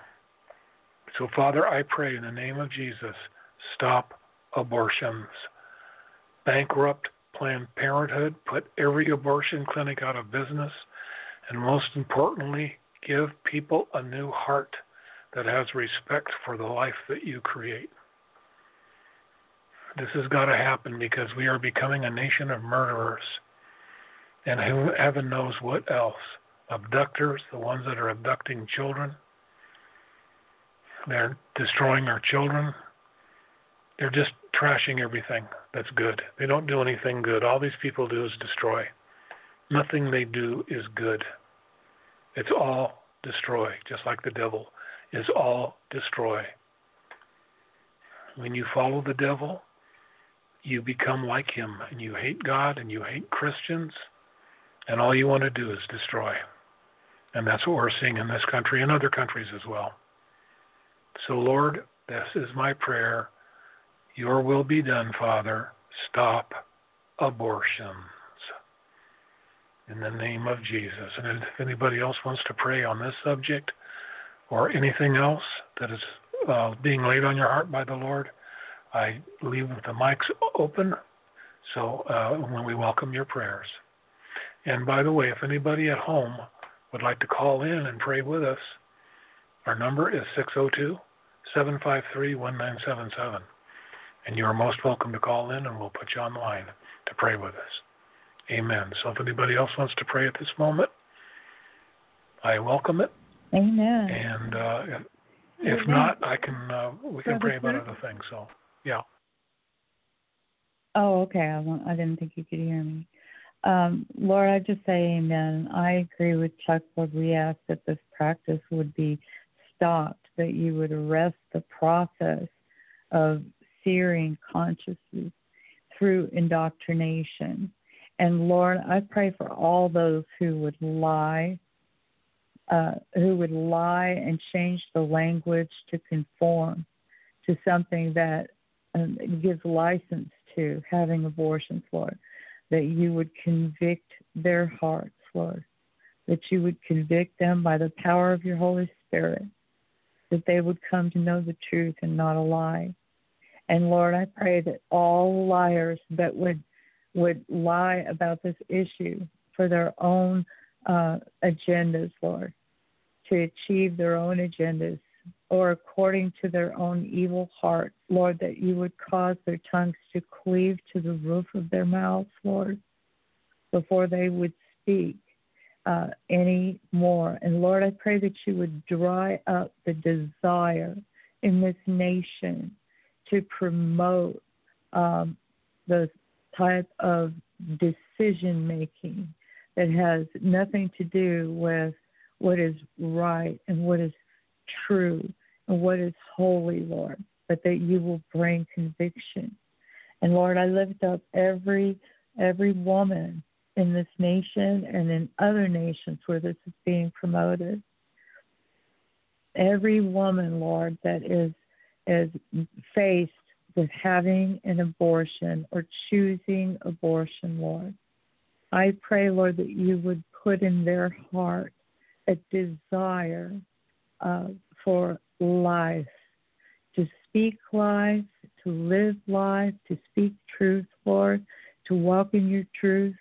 So, Father, I pray in the name of Jesus, stop abortions bankrupt Planned Parenthood, put every abortion clinic out of business, and most importantly, give people a new heart that has respect for the life that you create. This has got to happen because we are becoming a nation of murderers. And who, heaven knows what else. Abductors, the ones that are abducting children. They're destroying our children. They're just trashing everything that's good. They don't do anything good. All these people do is destroy. Nothing they do is good. It's all destroy, just like the devil is all destroy. When you follow the devil, you become like him and you hate God and you hate Christians, and all you want to do is destroy. And that's what we're seeing in this country and other countries as well. So, Lord, this is my prayer your will be done, Father. Stop abortions. In the name of Jesus. And if anybody else wants to pray on this subject or anything else that is uh, being laid on your heart by the Lord, I leave the mics open so uh, when we welcome your prayers. And by the way, if anybody at home would like to call in and pray with us, our number is 602 753 1977. And you are most welcome to call in, and we'll put you on the line to pray with us. Amen. So if anybody else wants to pray at this moment, I welcome it. Amen. And uh, if Amen. not, I can. Uh, we can pray about other things. So, yeah. Oh, okay. I, I didn't think you could hear me. Um, Lord, I just say amen. I agree with Chuck Lord. We ask that this practice would be stopped, that you would arrest the process of searing consciousness through indoctrination. And Lord, I pray for all those who would lie, uh, who would lie and change the language to conform to something that um, gives license to having abortions, Lord, that you would convict their hearts, Lord, that you would convict them by the power of your Holy Spirit, that they would come to know the truth and not a lie. And Lord, I pray that all liars that would would lie about this issue for their own uh, agendas, Lord, to achieve their own agendas or according to their own evil heart, Lord, that you would cause their tongues to cleave to the roof of their mouths, Lord, before they would speak uh, any more. And Lord, I pray that you would dry up the desire in this nation to promote um, the type of decision making that has nothing to do with what is right and what is true and what is holy, Lord, but that you will bring conviction. And Lord, I lift up every every woman in this nation and in other nations where this is being promoted. Every woman, Lord, that is is faced with having an abortion or choosing abortion, Lord. I pray, Lord, that you would put in their heart a desire uh, for life, to speak life, to live life, to speak truth, Lord, to walk in your truth,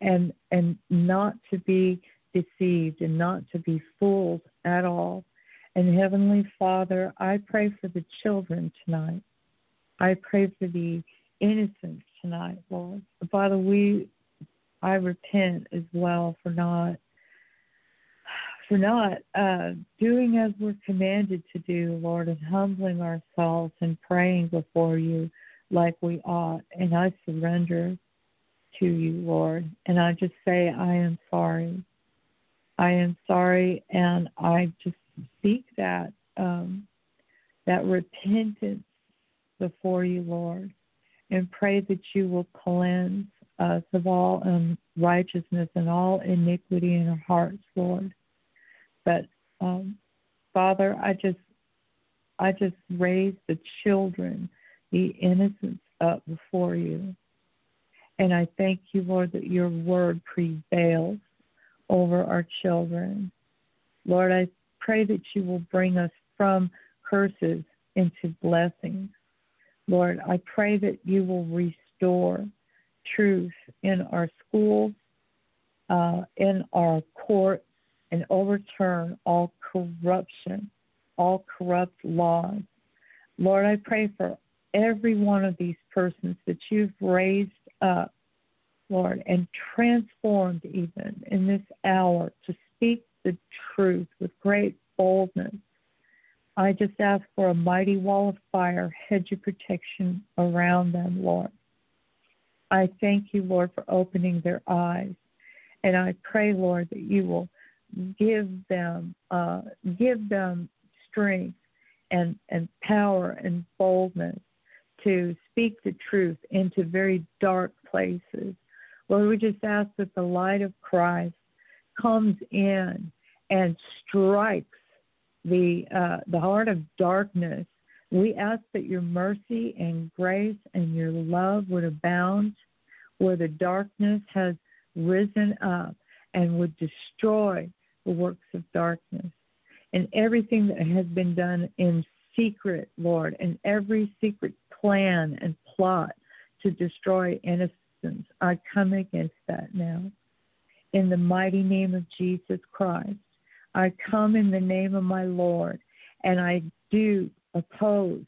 and and not to be deceived and not to be fooled at all. And Heavenly Father, I pray for the children tonight. I pray for the innocents tonight, Lord. Father, we I repent as well for not for not uh, doing as we're commanded to do, Lord, and humbling ourselves and praying before you like we ought. And I surrender to you, Lord. And I just say, I am sorry. I am sorry, and I just seek that um, that repentance before you, Lord, and pray that you will cleanse us of all unrighteousness and all iniquity in our hearts, Lord. But um, Father, I just I just raise the children, the innocents up before you. And I thank you, Lord, that your word prevails over our children. Lord, I pray that you will bring us from curses into blessings. Lord, I pray that you will restore truth in our schools, uh, in our courts, and overturn all corruption, all corrupt laws. Lord, I pray for every one of these persons that you've raised up, Lord, and transformed even in this hour to speak the truth with great boldness. I just ask for a mighty wall of fire, hedge of protection around them, Lord. I thank you, Lord, for opening their eyes. And I pray, Lord, that you will give them uh, give them strength and and power and boldness to speak the truth into very dark places. Lord, we just ask that the light of Christ comes in and strikes the uh, the heart of darkness. We ask that your mercy and grace and your love would abound where the darkness has risen up and would destroy the works of darkness and everything that has been done in secret, Lord, and every secret plan and plot to destroy innocence. I come against that now. In the mighty name of Jesus Christ, I come in the name of my Lord, and I do oppose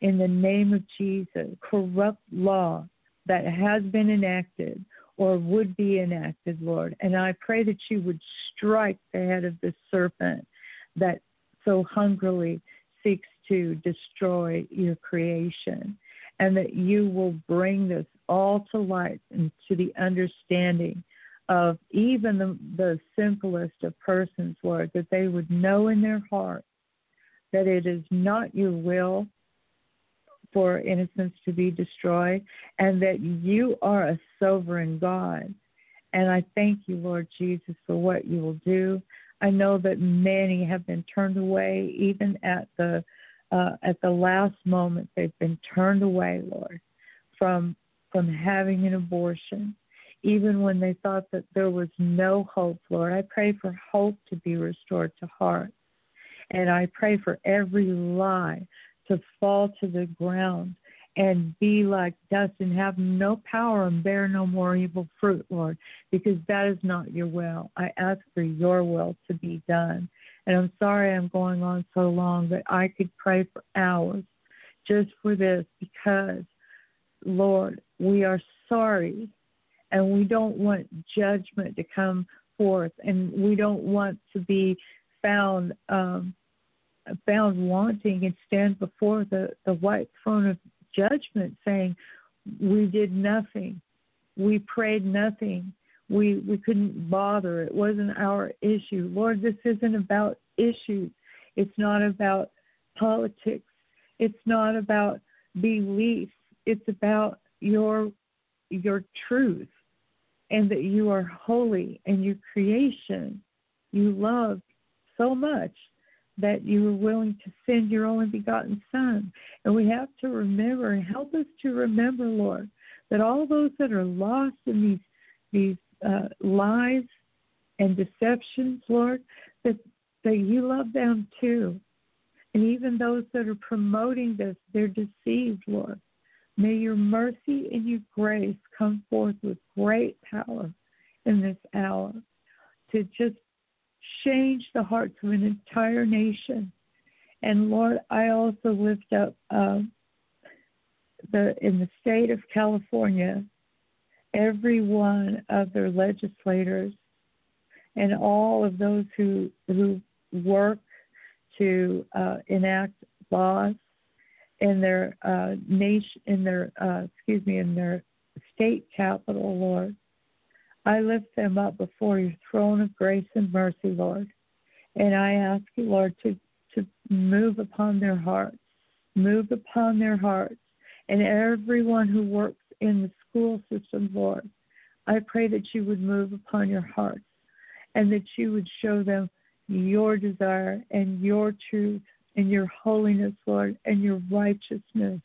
in the name of Jesus corrupt law that has been enacted or would be enacted, Lord. And I pray that you would strike the head of the serpent that so hungrily seeks to destroy your creation, and that you will bring this all to light and to the understanding of even the, the simplest of persons, Lord, that they would know in their heart that it is not your will for innocence to be destroyed, and that you are a sovereign God. And I thank you, Lord Jesus, for what you will do. I know that many have been turned away, even at the uh, at the last moment. They've been turned away, Lord, from from having an abortion, even when they thought that there was no hope, Lord. I pray for hope to be restored to hearts. And I pray for every lie to fall to the ground and be like dust and have no power and bear no more evil fruit, Lord, because that is not your will. I ask for your will to be done. And I'm sorry I'm going on so long, but I could pray for hours just for this because, Lord, we are sorry and we don't want judgment to come forth and we don't want to be found um, found wanting and stand before the, the white throne of judgment saying, We did nothing. We prayed nothing. We we couldn't bother. It wasn't our issue. Lord, this isn't about issues. It's not about politics. It's not about beliefs. It's about your your truth and that you are holy and your creation you love so much that you were willing to send your only begotten Son. And we have to remember and help us to remember, Lord, that all those that are lost in these these uh, lies and deceptions, Lord, that that you love them too. And even those that are promoting this, they're deceived, Lord. May your mercy and your grace come forth with great power in this hour to just change the hearts of an entire nation. And Lord, I also lift up uh, the in the state of California, every one of their legislators and all of those who who work to uh, enact laws in their uh, nation, in their uh, excuse me, in their state capital, Lord. I lift them up before your throne of grace and mercy, Lord. And I ask you, Lord, to, to move upon their hearts, move upon their hearts, and everyone who works in the school system, Lord. I pray that you would move upon your hearts and that you would show them your desire and your truth and your holiness, Lord, and your righteousness.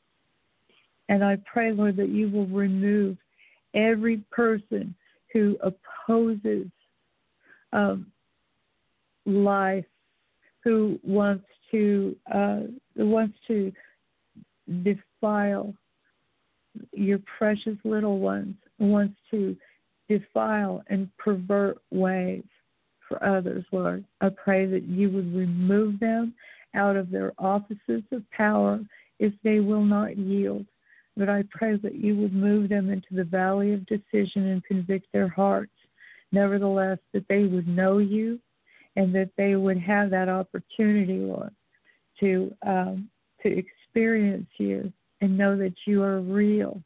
And I pray, Lord, that you will remove every person who opposes um, life, who wants to uh, wants to defile your precious little ones, wants to defile and pervert ways for others, Lord. I pray that you would remove them out of their offices of power if they will not yield. But I pray that you would move them into the valley of decision and convict their hearts. Nevertheless, that they would know you and that they would have that opportunity, Lord, to um, to experience you and know that you are real,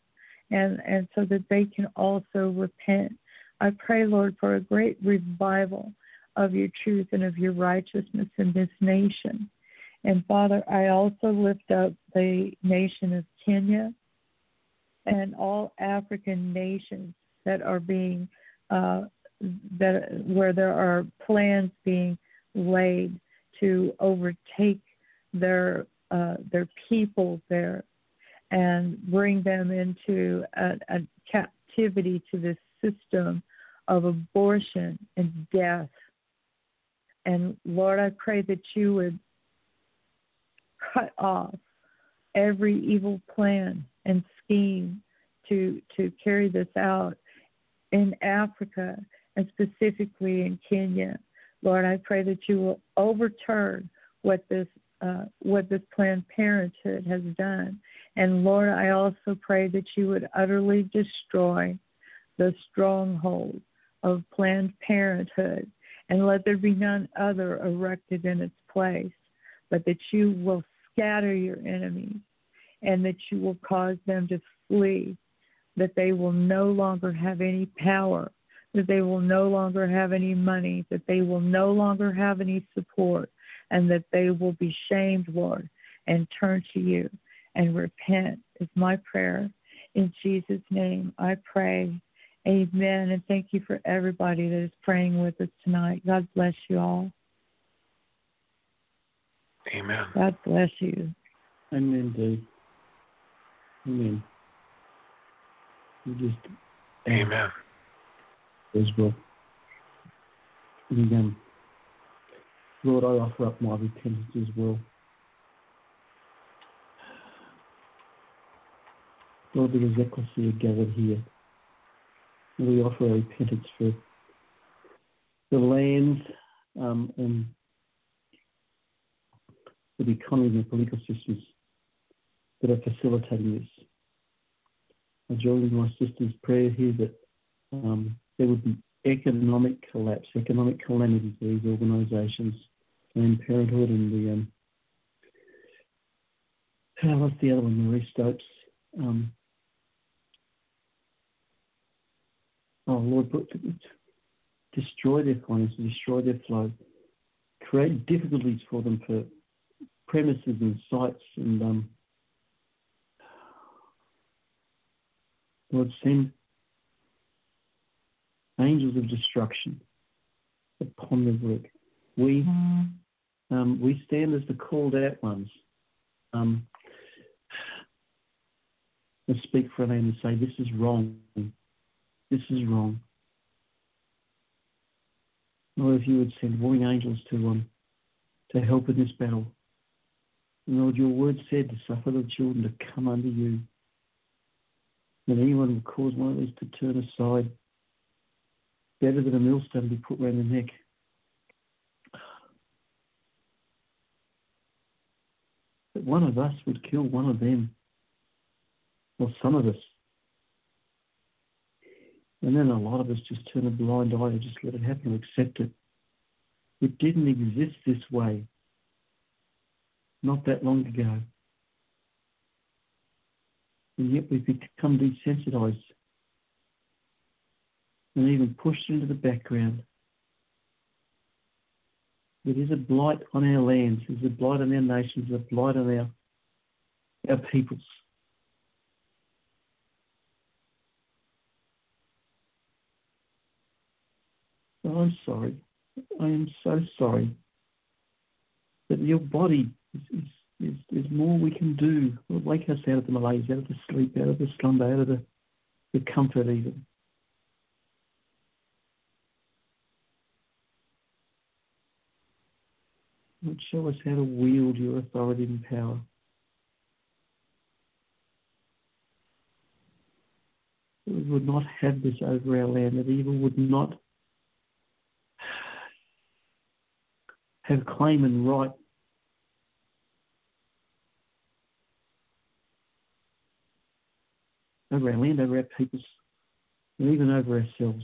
and and so that they can also repent. I pray, Lord, for a great revival of your truth and of your righteousness in this nation. And Father, I also lift up the nation of Kenya and all African nations that are being uh, that where there are plans being laid to overtake their uh, their people there and bring them into a, a captivity to this system of abortion and death. And Lord, I pray that you would cut off every evil plan and scheme to to carry this out in Africa and specifically in Kenya. Lord, I pray that you will overturn what this uh, what this Planned Parenthood has done. And Lord, I also pray that you would utterly destroy the stronghold of Planned Parenthood and let there be none other erected in its place, but that you will scatter your enemies and that you will cause them to flee, that they will no longer have any power, that they will no longer have any money, that they will no longer have any support, and that they will be shamed, Lord, and turn to you and repent, is my prayer. In Jesus' name, I pray. Amen. And thank you for everybody that is praying with us tonight. God bless you all. Amen. God bless you. Amen, Dave. Amen. We just Amen. as well. And um, Lord, I offer up my repentance as well. Lord, there is ecclesia gathered here. We offer our repentance for the lands um, and the economy and political systems that are facilitating this. I join with my sister's prayer here that um, there would be economic collapse, economic calamity for these organisations, Planned Parenthood and the um, how was the other one, Marie Stopes. Um, oh Lord, put, destroy their finances, destroy their flow, create difficulties for them for premises and sites and um, Lord, send angels of destruction upon the work. We um, we stand as the called out ones. Um, and speak for them and say, This is wrong. This is wrong. Lord, if you would send warring angels to um, to help in this battle. Lord, your word said to suffer the children to come unto you And anyone will cause one of these to turn aside, better than a millstone to be put round the neck. That one of us would kill one of them, or some of us. And then a lot of us just turn a blind eye and just let it happen, and accept it. It didn't exist this way not that long ago and yet we've become desensitized and even pushed into the background. It is a blight on our lands, it is a blight on our nations, a blight on our, our peoples. I'm sorry. I am so sorry that your body there's, there's more we can do. We'll wake us out of the malaise, out of the sleep, out of the slumber, out of the, the comfort even. Lord, show us how to wield your authority and power. That we would not have this over our land, that evil would not have claim and right over our land, over our peoples, and even over ourselves.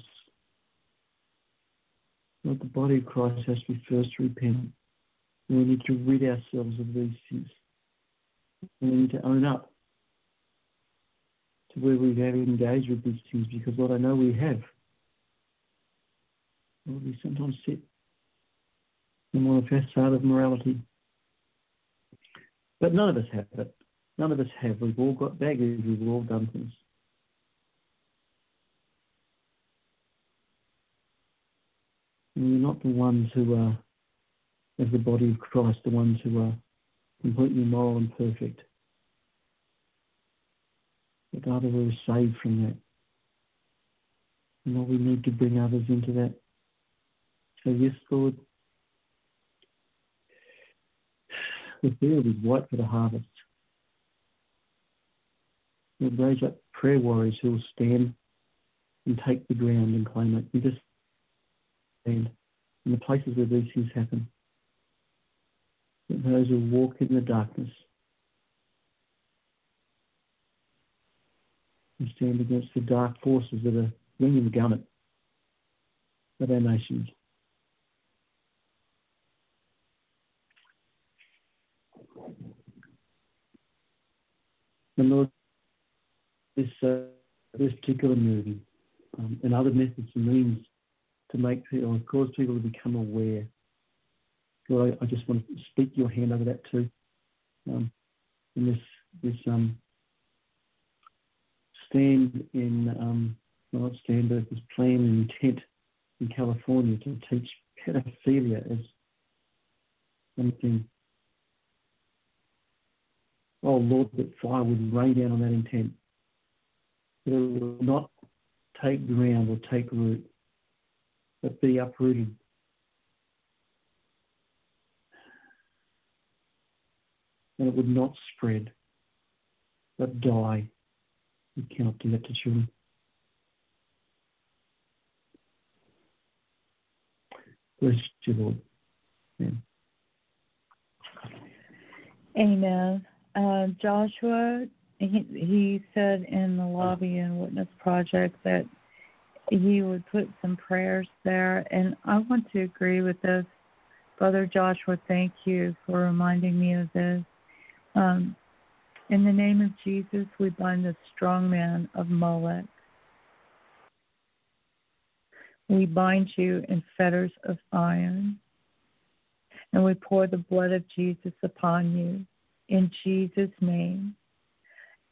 Lord, the body of Christ has to be first repent. And we need to rid ourselves of these sins. We need to own up to where we've engaged with these things because, Lord, I know we have. Lord, we sometimes sit in one of facade of morality. But none of us have it. None of us have. We've all got baggage. We've all done things. We're not the ones who are, as the body of Christ, the ones who are completely moral and perfect. But rather we're saved from that. And we need to bring others into that. So yes, Lord, the field is white for the harvest. We'll raise up prayer warriors who will stand and take the ground and claim it. And just in the places where these things happen. That those who walk in the darkness and stand against the dark forces that are ringing the gamut of our nations. And Lord, this, uh, this particular movie um, and other methods and means to make people, cause people to become aware. God, I, I just want to speak your hand over that too. Um, in this, this um, stand in, um, well, not stand, but this plan and intent in California to teach pedophilia as something. Oh Lord, that fire would rain down on that intent. it will not take ground or take root, but be uprooted. And it would not spread, but die. We cannot do that to children. Bless you, Lord. Amen. Amen. Uh, Joshua, he, he said in the Lobby and Witness Project that he would put some prayers there, and I want to agree with this. Brother Joshua, thank you for reminding me of this. Um, in the name of Jesus, we bind the strong man of Molech. We bind you in fetters of iron, and we pour the blood of Jesus upon you in Jesus' name.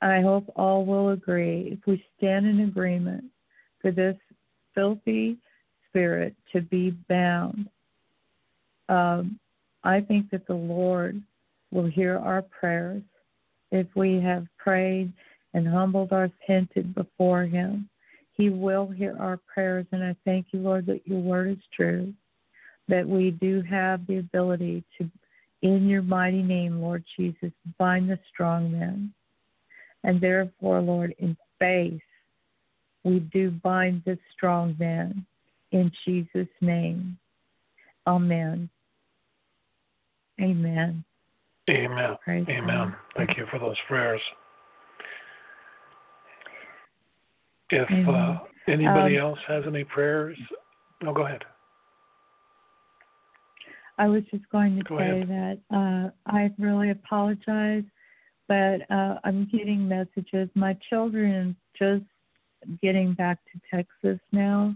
I hope all will agree if we stand in agreement for this filthy spirit to be bound. Um, I think that the Lord will hear our prayers if we have prayed and humbled our repented before Him. He will hear our prayers, and I thank you, Lord, that your word is true, that we do have the ability to, in your mighty name, Lord Jesus, bind the strong men. And therefore, Lord, in faith, we do bind the strong man in Jesus' name. Amen. Amen. Amen. Praise Amen. God. Thank you for those prayers. If uh, anybody Um, else has any prayers, no, go ahead. I was just going to Go say ahead. that uh, I really apologize, but uh, I'm getting messages. My children just getting back to Texas now,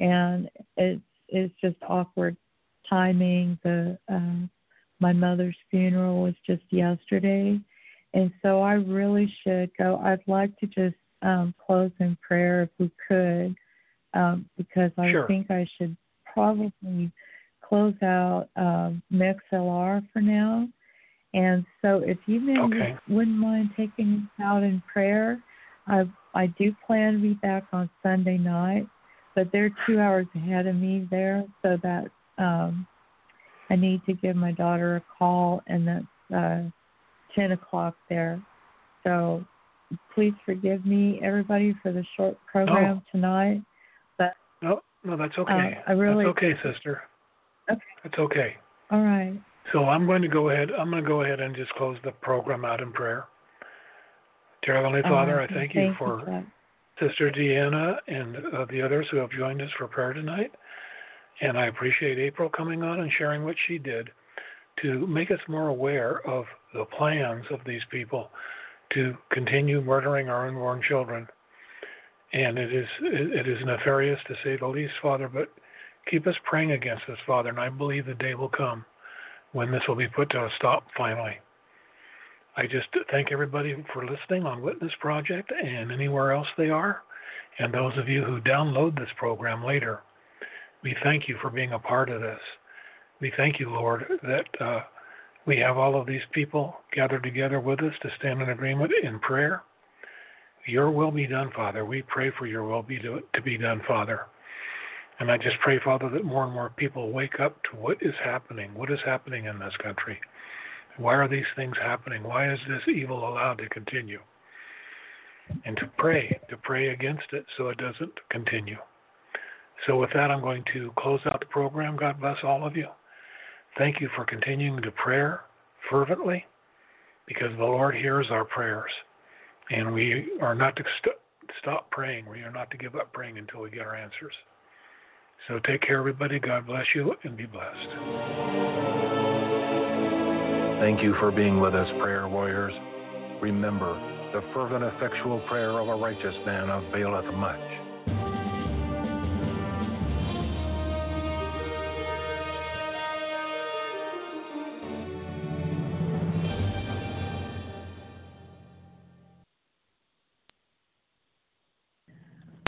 and it's it's just awkward timing. The uh, my mother's funeral was just yesterday, and so I really should go. I'd like to just um, close in prayer if we could, um, because I Sure. think I should probably close out um, Mixlr for now. And so, if you maybe Okay. wouldn't mind taking us out in prayer, I I do plan to be back on Sunday night, but they're two hours ahead of me there, so that um, I need to give my daughter a call, and that's uh, ten o'clock there. So please forgive me, everybody, for the short program No. tonight. But No, no, that's okay. Uh, I really- That's okay, sister. Okay. That's okay. all right, So I'm going to go ahead. I'm going to go ahead and just close the program out in prayer. Dear Heavenly Father, right. I thank you for. Sister Deanna and uh, the others who have joined us for prayer tonight. And I appreciate April coming on and sharing what she did to make us more aware of the plans of these people to continue murdering our unborn children. And it is it is nefarious to say the least, Father, but keep us praying against this, Father, and I believe the day will come when this will be put to a stop finally. I just thank everybody for listening on Witness Project and anywhere else they are, and those of you who download this program later. We thank you for being a part of this. We thank you, Lord, that uh, we have all of these people gathered together with us to stand in agreement in prayer. Your will be done, Father. We pray for your will be to, to be done, Father. And I just pray, Father, that more and more people wake up to what is happening. What is happening in this country? Why are these things happening? Why is this evil allowed to continue? And to pray, to pray against it so it doesn't continue. So, with that, I'm going to close out the program. God bless all of you. Thank you for continuing to pray fervently because the Lord hears our prayers. And we are not to st- stop praying. We are not to give up praying until we get our answers. So take care, everybody. God bless you and be blessed. Thank you for being with us, prayer warriors. Remember, the fervent, effectual prayer of a righteous man availeth much.